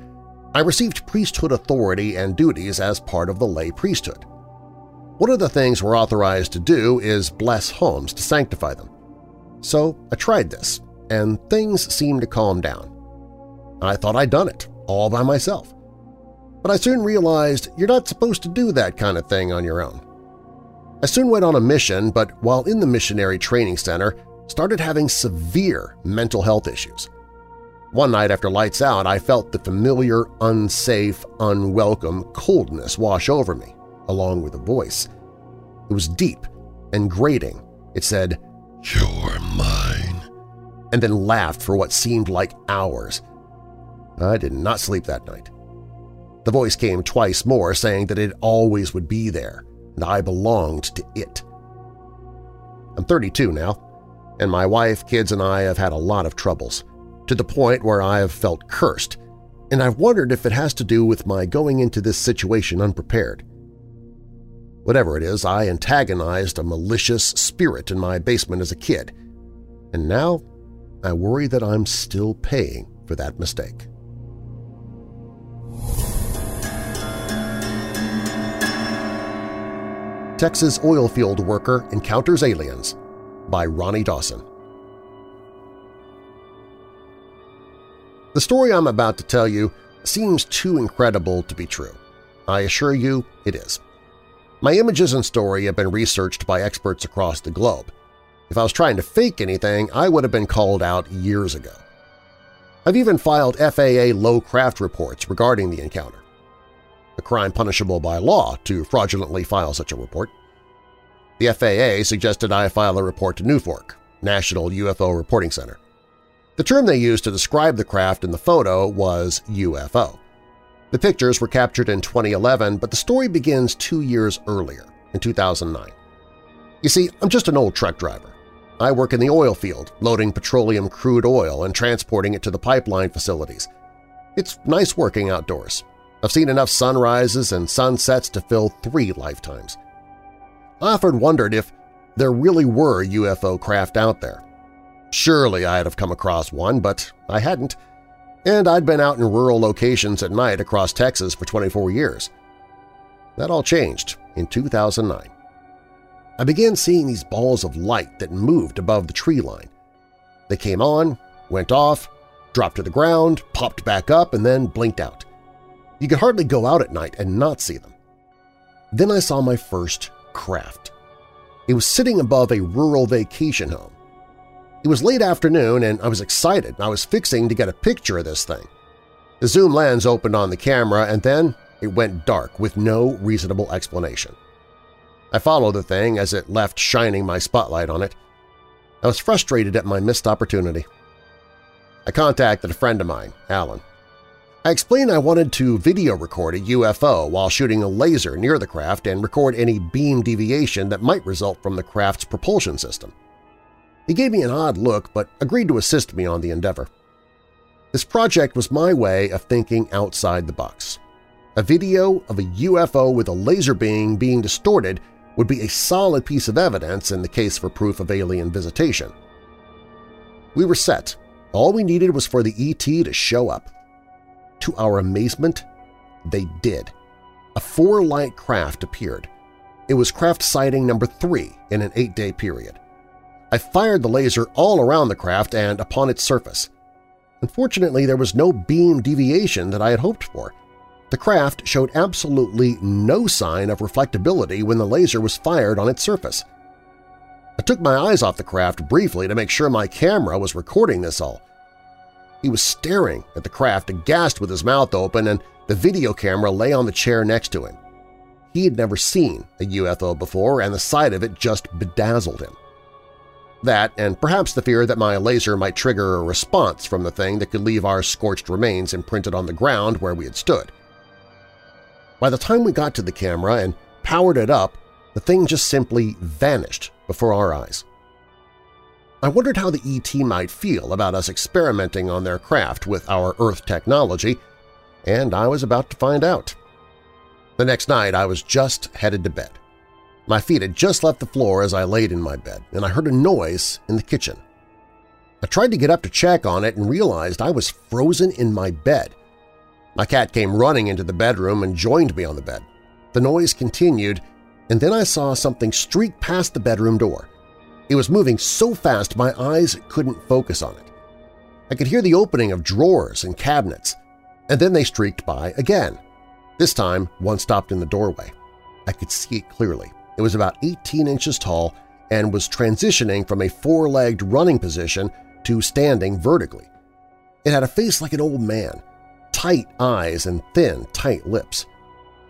I received priesthood authority and duties as part of the lay priesthood. One of the things we're authorized to do is bless homes to sanctify them. So I tried this, and things seemed to calm down. I thought I'd done it, all by myself. But I soon realized you're not supposed to do that kind of thing on your own. I soon went on a mission, but while in the missionary training center, started having severe mental health issues. One night after lights out, I felt the familiar, unsafe, unwelcome coldness wash over me, along with a voice. It was deep and grating. It said, "'You're mine,' and then laughed for what seemed like hours. I did not sleep that night. The voice came twice more, saying that it always would be there, and I belonged to it. I'm 32 now, and my wife, kids, and I have had a lot of troubles, to the point where I have felt cursed, and I've wondered if it has to do with my going into this situation unprepared. Whatever it is, I antagonized a malicious spirit in my basement as a kid, and now I worry that I'm still paying for that mistake. Texas oil field worker encounters aliens by Ronny Dawson. The story I'm about to tell you seems too incredible to be true. I assure you it is. My images and story have been researched by experts across the globe. If I was trying to fake anything, I would have been called out years ago. I've even filed FAA low craft reports regarding the encounter. A crime punishable by law to fraudulently file such a report. The FAA suggested I file a report to NUFORC, National UFO Reporting Center. The term they used to describe the craft in the photo was UFO. The pictures were captured in 2011, but the story begins two years earlier, in 2009. You see, I'm just an old truck driver. I work in the oil field, loading petroleum crude oil and transporting it to the pipeline facilities. It's nice working outdoors. I've seen enough sunrises and sunsets to fill three lifetimes. Often wondered if there really were UFO craft out there. Surely I'd have come across one, but I hadn't, and I'd been out in rural locations at night across Texas for 24 years. That all changed in 2009. I began seeing these balls of light that moved above the tree line. They came on, went off, dropped to the ground, popped back up, and then blinked out. You could hardly go out at night and not see them. Then I saw my first craft. It was sitting above a rural vacation home. It was late afternoon and I was excited. I was fixing to get a picture of this thing. The zoom lens opened on the camera and then it went dark with no reasonable explanation. I followed the thing as it left shining my spotlight on it. I was frustrated at my missed opportunity. I contacted a friend of mine, Alan. I explained I wanted to video record a UFO while shooting a laser near the craft and record any beam deviation that might result from the craft's propulsion system. He gave me an odd look but agreed to assist me on the endeavor. This project was my way of thinking outside the box. A video of a UFO with a laser beam being distorted would be a solid piece of evidence in the case for proof of alien visitation. We were set. All we needed was for the ET to show up. To our amazement, they did. A four-light craft appeared. It was craft sighting number three in an eight-day period. I fired the laser all around the craft and upon its surface. Unfortunately, there was no beam deviation that I had hoped for. The craft showed absolutely no sign of reflectability when the laser was fired on its surface. I took my eyes off the craft briefly to make sure my camera was recording this all. He was staring at the craft aghast with his mouth open and the video camera lay on the chair next to him. He had never seen a UFO before and the sight of it just bedazzled him. That, and perhaps the fear that my laser might trigger a response from the thing that could leave our scorched remains imprinted on the ground where we had stood. By the time we got to the camera and powered it up, the thing just simply vanished before our eyes. I wondered how the ET might feel about us experimenting on their craft with our Earth technology, and I was about to find out. The next night I was just headed to bed. My feet had just left the floor as I laid in my bed, and I heard a noise in the kitchen. I tried to get up to check on it and realized I was frozen in my bed. My cat came running into the bedroom and joined me on the bed. The noise continued, and then I saw something streak past the bedroom door. It was moving so fast my eyes couldn't focus on it. I could hear the opening of drawers and cabinets, and then they streaked by again. This time, one stopped in the doorway. I could see it clearly. It was about 18 inches tall and was transitioning from a four-legged running position to standing vertically. It had a face like an old man, tight eyes and thin, tight lips.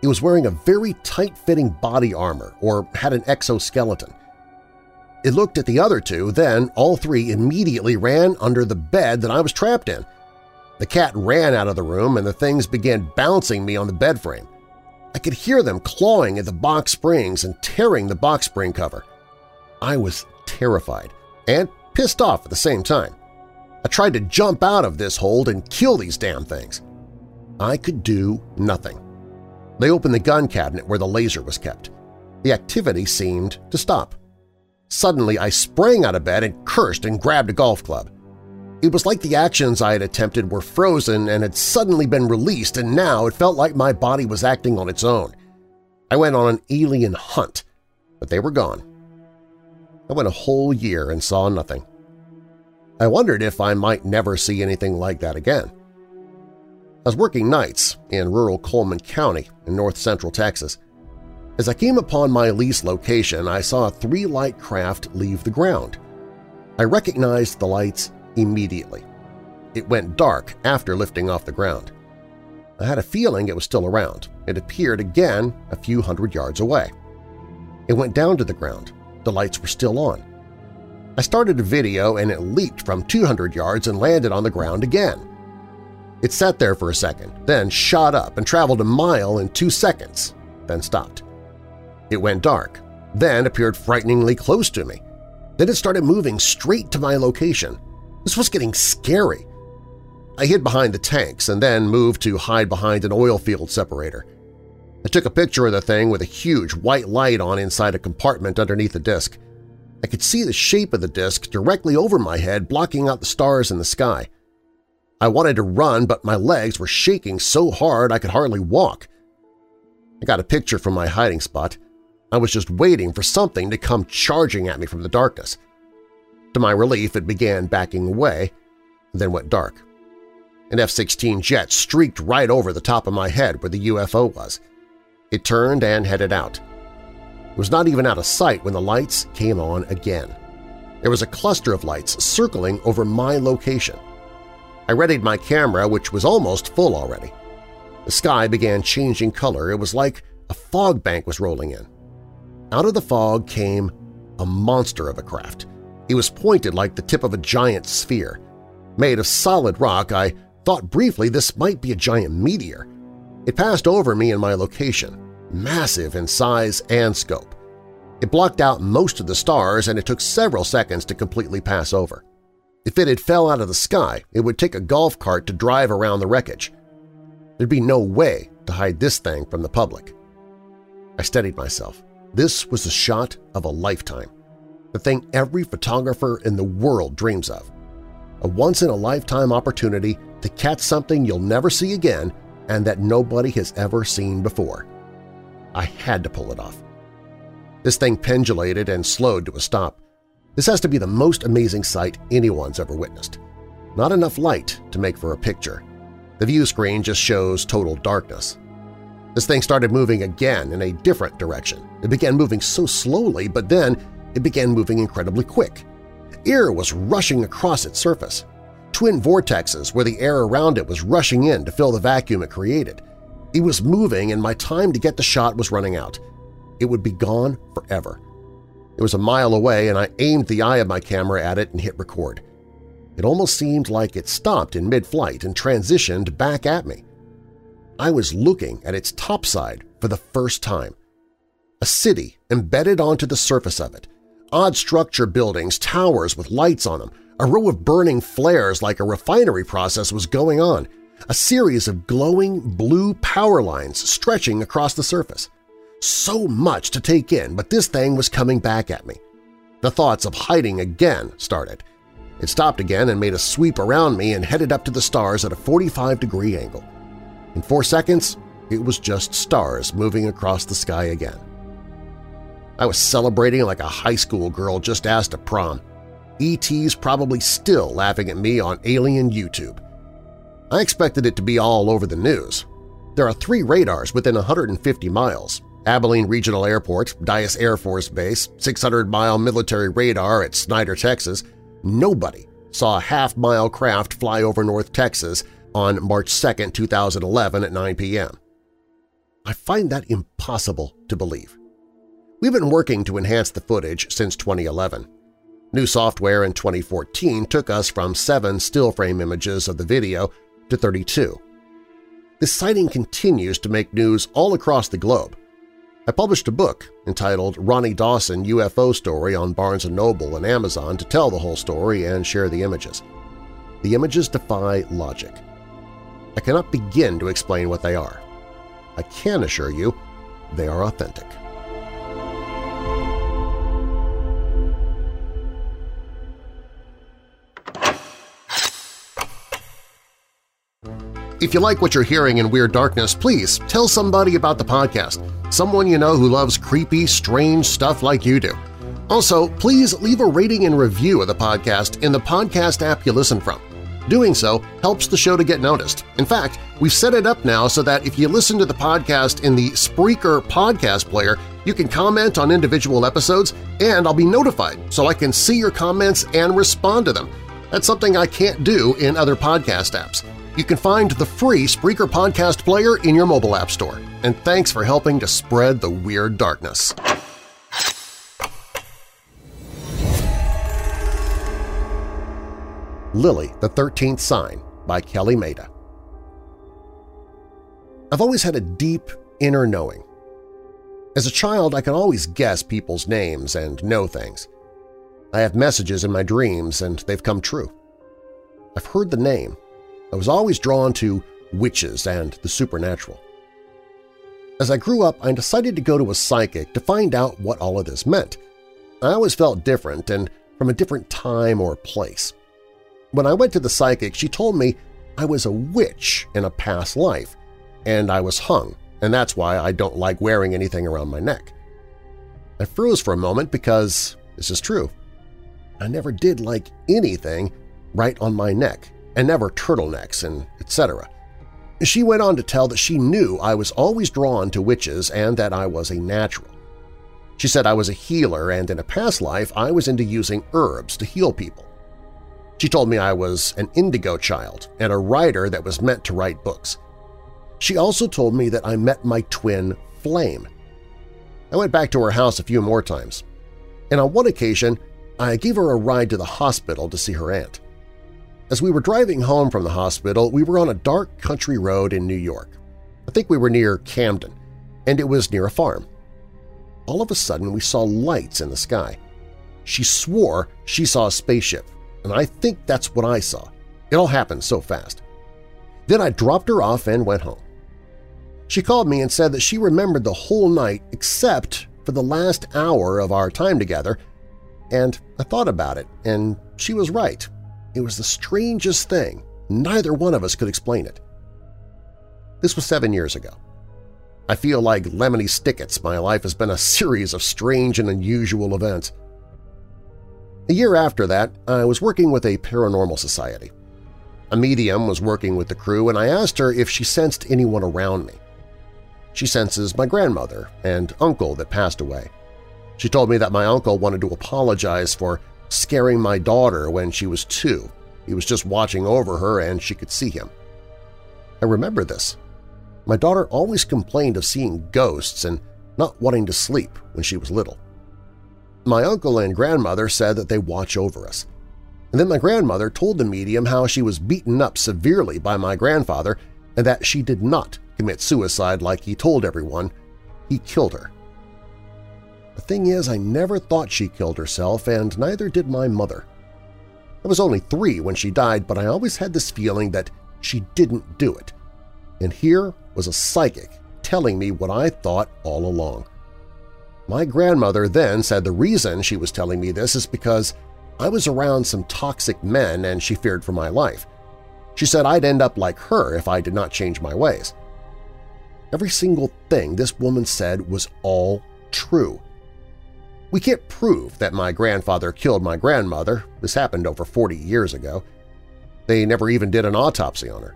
It was wearing a very tight-fitting body armor or had an exoskeleton. It looked at the other two, then all three immediately ran under the bed that I was trapped in. The cat ran out of the room and the things began bouncing me on the bed frame. I could hear them clawing at the box springs and tearing the box spring cover. I was terrified and pissed off at the same time. I tried to jump out of this hold and kill these damn things. I could do nothing. They opened the gun cabinet where the laser was kept. The activity seemed to stop. Suddenly, I sprang out of bed and cursed and grabbed a golf club. It was like the actions I had attempted were frozen and had suddenly been released, and now it felt like my body was acting on its own. I went on an alien hunt, but they were gone. I went a whole year and saw nothing. I wondered if I might never see anything like that again. I was working nights in rural Coleman County in north-central Texas. As I came upon my lease location, I saw three-light craft leave the ground. I recognized the lights immediately. It went dark after lifting off the ground. I had a feeling it was still around. It appeared again a few hundred yards away. It went down to the ground. The lights were still on. I started a video and it leaped from 200 yards and landed on the ground again. It sat there for a second, then shot up and traveled a mile in two seconds, then stopped. It went dark, then appeared frighteningly close to me. Then it started moving straight to my location. This was getting scary. I hid behind the tanks and then moved to hide behind an oil field separator. I took a picture of the thing with a huge white light on inside a compartment underneath the disc. I could see the shape of the disk directly over my head blocking out the stars in the sky. I wanted to run, but my legs were shaking so hard I could hardly walk. I got a picture from my hiding spot. I was just waiting for something to come charging at me from the darkness. To my relief, it began backing away, then went dark. An F-16 jet streaked right over the top of my head where the UFO was. It turned and headed out. It was not even out of sight when the lights came on again. There was a cluster of lights circling over my location. I readied my camera, which was almost full already. The sky began changing color. It was like a fog bank was rolling in. Out of the fog came a monster of a craft. It was pointed like the tip of a giant sphere. Made of solid rock, I thought briefly this might be a giant meteor. It passed over me and my location, massive in size and scope. It blocked out most of the stars and it took several seconds to completely pass over. If it had fell out of the sky, it would take a golf cart to drive around the wreckage. There'd be no way to hide this thing from the public. I steadied myself. This was the shot of a lifetime, the thing every photographer in the world dreams of. A once-in-a-lifetime opportunity to catch something you'll never see again and that nobody has ever seen before. I had to pull it off. This thing pendulated and slowed to a stop. This has to be the most amazing sight anyone's ever witnessed. Not enough light to make for a picture. The view screen just shows total darkness. This thing started moving again in a different direction. It began moving so slowly, but then it began moving incredibly quick. Air was rushing across its surface. Twin vortexes where the air around it was rushing in to fill the vacuum it created. It was moving and my time to get the shot was running out. It would be gone forever. It was a mile away and I aimed the eye of my camera at it and hit record. It almost seemed like it stopped in mid-flight and transitioned back at me. I was looking at its topside for the first time. A city embedded onto the surface of it, odd structure buildings, towers with lights on them, a row of burning flares like a refinery process was going on, a series of glowing blue power lines stretching across the surface. So much to take in, but this thing was coming back at me. The thoughts of hiding again started. It stopped again and made a sweep around me and headed up to the stars at a 45-degree angle. In four seconds, it was just stars moving across the sky again. I was celebrating like a high school girl just asked to prom. E.T.'s probably still laughing at me on Alien YouTube. I expected it to be all over the news. There are three radars within 150 miles, Abilene Regional Airport, Dyess Air Force Base, 600-mile military radar at Snyder, Texas. Nobody saw a half-mile craft fly over North Texas on March 2, 2011 at 9 p.m. I find that impossible to believe. We've been working to enhance the footage since 2011. New software in 2014 took us from seven still-frame images of the video to 32. This sighting continues to make news all across the globe. I published a book entitled Ronny Dawson UFO Story on Barnes & Noble and Amazon to tell the whole story and share the images. The images defy logic. I cannot begin to explain what they are. I can assure you they are authentic. If you like what you're hearing in Weird Darkness, please tell somebody about the podcast, someone you know who loves creepy, strange stuff like you do. Also, please leave a rating and review of the podcast in the podcast app you listen from. Doing so helps the show to get noticed. In fact, we've set it up now so that if you listen to the podcast in the Spreaker podcast player, you can comment on individual episodes and I'll be notified so I can see your comments and respond to them. That's something I can't do in other podcast apps. You can find the free Spreaker podcast player in your mobile app store. And thanks for helping to spread the Weird Darkness. Lilly, the Thirteenth Sign by Kelly Maida. I've always had a deep inner knowing. As a child, I can always guess people's names and know things. I have messages in my dreams, and they've come true. I've heard the name. I was always drawn to witches and the supernatural. As I grew up, I decided to go to a psychic to find out what all of this meant. I always felt different and from a different time or place. When I went to the psychic, she told me I was a witch in a past life, and I was hung, and that's why I don't like wearing anything around my neck. I froze for a moment because this is true. I never did like anything right on my neck, and never turtlenecks and etc. She went on to tell that she knew I was always drawn to witches and that I was a natural. She said I was a healer and in a past life I was into using herbs to heal people. She told me I was an indigo child and a writer that was meant to write books. She also told me that I met my twin Flame. I went back to her house a few more times, and on one occasion I gave her a ride to the hospital to see her aunt. As we were driving home from the hospital, we were on a dark country road in New York. I think we were near Camden, and it was near a farm. All of a sudden, we saw lights in the sky. She swore she saw a spaceship, and I think that's what I saw. It all happened so fast. Then I dropped her off and went home. She called me and said that she remembered the whole night except for the last hour of our time together, and I thought about it, and she was right. It was the strangest thing. Neither one of us could explain it. This was seven years ago. I feel like Lemony Snicket's my life has been a series of strange and unusual events. A year after that, I was working with a paranormal society. A medium was working with the crew, and I asked her if she sensed anyone around me. She senses my grandmother and uncle that passed away. She told me that my uncle wanted to apologize for scaring my daughter when she was two. He was just watching over her and she could see him. I remember this. My daughter always complained of seeing ghosts and not wanting to sleep when she was little. My uncle and grandmother said that they watch over us. And then my grandmother told the medium how she was beaten up severely by my grandfather and that she did not commit suicide like he told everyone. He killed her. The thing is, I never thought she killed herself, and neither did my mother. I was only three when she died, but I always had this feeling that she didn't do it. And here was a psychic telling me what I thought all along. My grandmother then said the reason she was telling me this is because I was around some toxic men and she feared for my life. She said I'd end up like her if I did not change my ways. Every single thing this woman said was all true. We can't prove that my grandfather killed my grandmother. This happened over 40 years ago. They never even did an autopsy on her.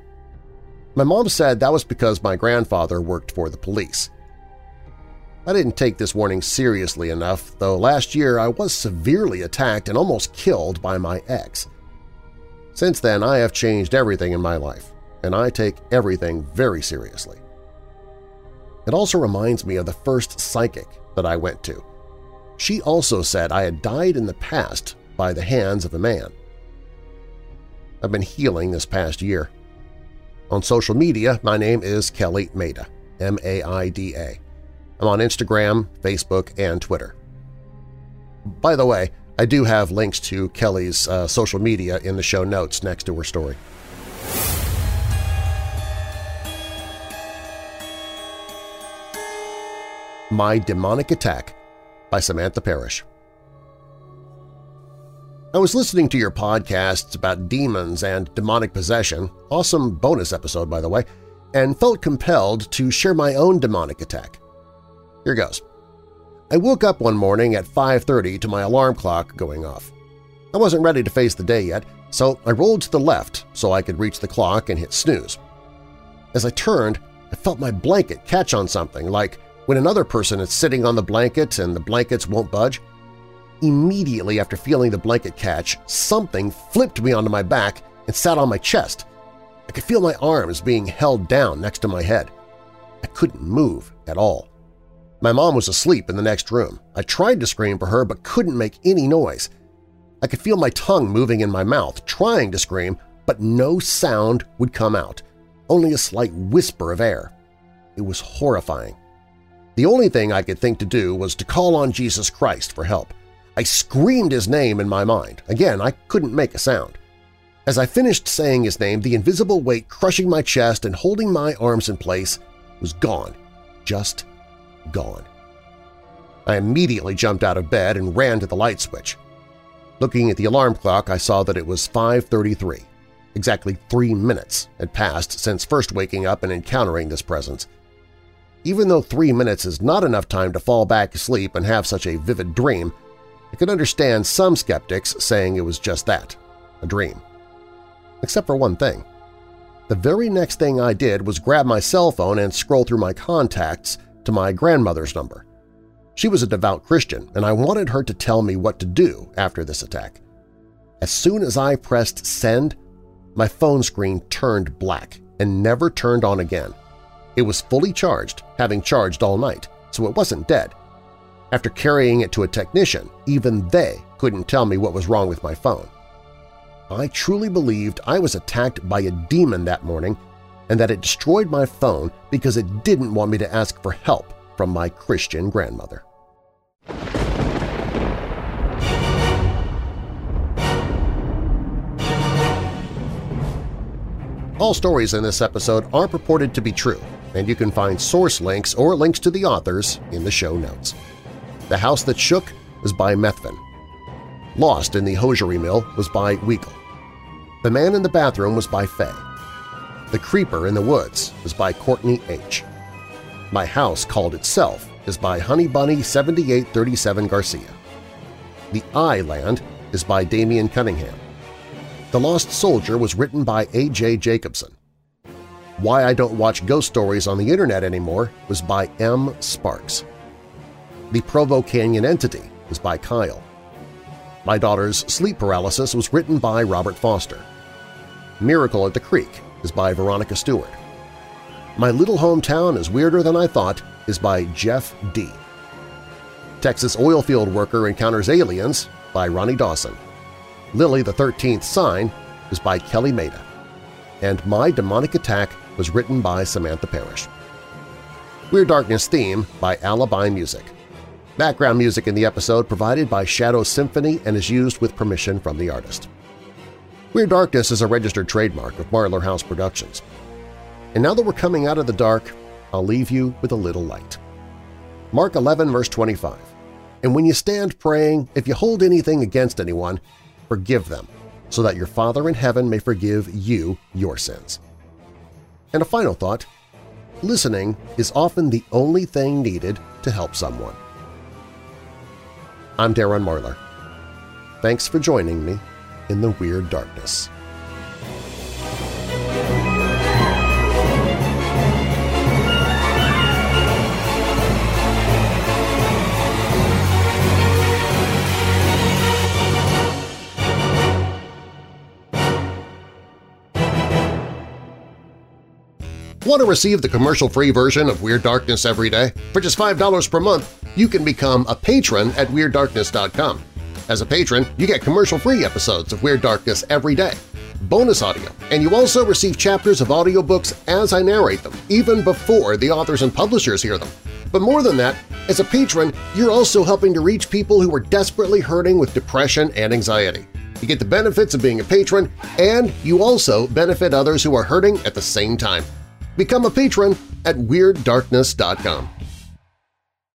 My mom said that was because my grandfather worked for the police. I didn't take this warning seriously enough, though last year I was severely attacked and almost killed by my ex. Since then, I have changed everything in my life, and I take everything very seriously. It also reminds me of the first psychic that I went to. She also said I had died in the past by the hands of a man. I've been healing this past year. On social media, my name is Kelly Maida, M-A-I-D-A. I'm on Instagram, Facebook, and Twitter. By the way, I do have links to Kelly's uh, social media in the show notes next to her story. My Demonic Attack by Samantha Parrish. I was listening to your podcasts about demons and demonic possession, awesome bonus episode by the way, and felt compelled to share my own demonic attack. Here goes. I woke up one morning at 5.30 to my alarm clock going off. I wasn't ready to face the day yet, so I rolled to the left so I could reach the clock and hit snooze. As I turned, I felt my blanket catch on something, like when another person is sitting on the blanket and the blankets won't budge. Immediately after feeling the blanket catch, something flipped me onto my back and sat on my chest. I could feel my arms being held down next to my head. I couldn't move at all. My mom was asleep in the next room. I tried to scream for her but couldn't make any noise. I could feel my tongue moving in my mouth, trying to scream, but no sound would come out, only a slight whisper of air. It was horrifying. The only thing I could think to do was to call on Jesus Christ for help. I screamed his name in my mind. Again, I couldn't make a sound. As I finished saying his name, the invisible weight crushing my chest and holding my arms in place was gone, just gone. I immediately jumped out of bed and ran to the light switch. Looking at the alarm clock, I saw that it was 5.33. Exactly three minutes had passed since first waking up and encountering this presence. Even though three minutes is not enough time to fall back asleep and have such a vivid dream, I could understand some skeptics saying it was just that, a dream. Except for one thing. The very next thing I did was grab my cell phone and scroll through my contacts to my grandmother's number. She was a devout Christian, and I wanted her to tell me what to do after this attack. As soon as I pressed send, my phone screen turned black and never turned on again. It was fully charged, having charged all night, so it wasn't dead. After carrying it to a technician, even they couldn't tell me what was wrong with my phone. I truly believed I was attacked by a demon that morning and that it destroyed my phone because it didn't want me to ask for help from my Christian grandmother. All stories in this episode are purported to be true, and you can find source links or links to the authors in the show notes. The House That Shook was by Methvin. Lost in the Hosiery Mill was by Weigel. The Man in the Bathroom was by Faye. The Creeper in the Woods is by Courtney H. My House Called Itself is by Honey Bunny 7837 Garcia. The Eyeland is by Damian Cunningham. The Lost Soldier was written by A.J. Jacobson. Why I Don't Watch Ghost Stories on the Internet Anymore was by M. Sparks. The Provo Canyon Entity was by Kyle. My Daughter's Sleep Paralysis was written by Robert Foster. Miracle at the Creek is by Veronica Steward. My Little Hometown is Weirder Than I Thought is by Jeff D. Texas Oilfield Worker Encounters Aliens by Ronny Dawson. Lilly the Thirteenth Sign is by Kelly Maida. And My Demonic Attack was written by Samantha Parrish. Weird Darkness theme by Alibi Music. Background music in the episode provided by Shadow Symphony and is used with permission from the artist. Weird Darkness is a registered trademark of Marlar House Productions. And now that we're coming out of the dark, I'll leave you with a little light. Mark 11, verse 25. And when you stand praying, if you hold anything against anyone, forgive them, so that your Father in heaven may forgive you your sins. And a final thought, listening is often the only thing needed to help someone. I'm Darren Marlar. Thanks for joining me in the Weird Darkness. Want to receive the commercial-free version of Weird Darkness every day? For just $5 per month, you can become a patron at WeirdDarkness.com. As a patron, you get commercial-free episodes of Weird Darkness every day, bonus audio, and you also receive chapters of audiobooks as I narrate them, even before the authors and publishers hear them. But more than that, as a patron, you're also helping to reach people who are desperately hurting with depression and anxiety. You get the benefits of being a patron, and you also benefit others who are hurting at the same time. Become a patron at WeirdDarkness.com.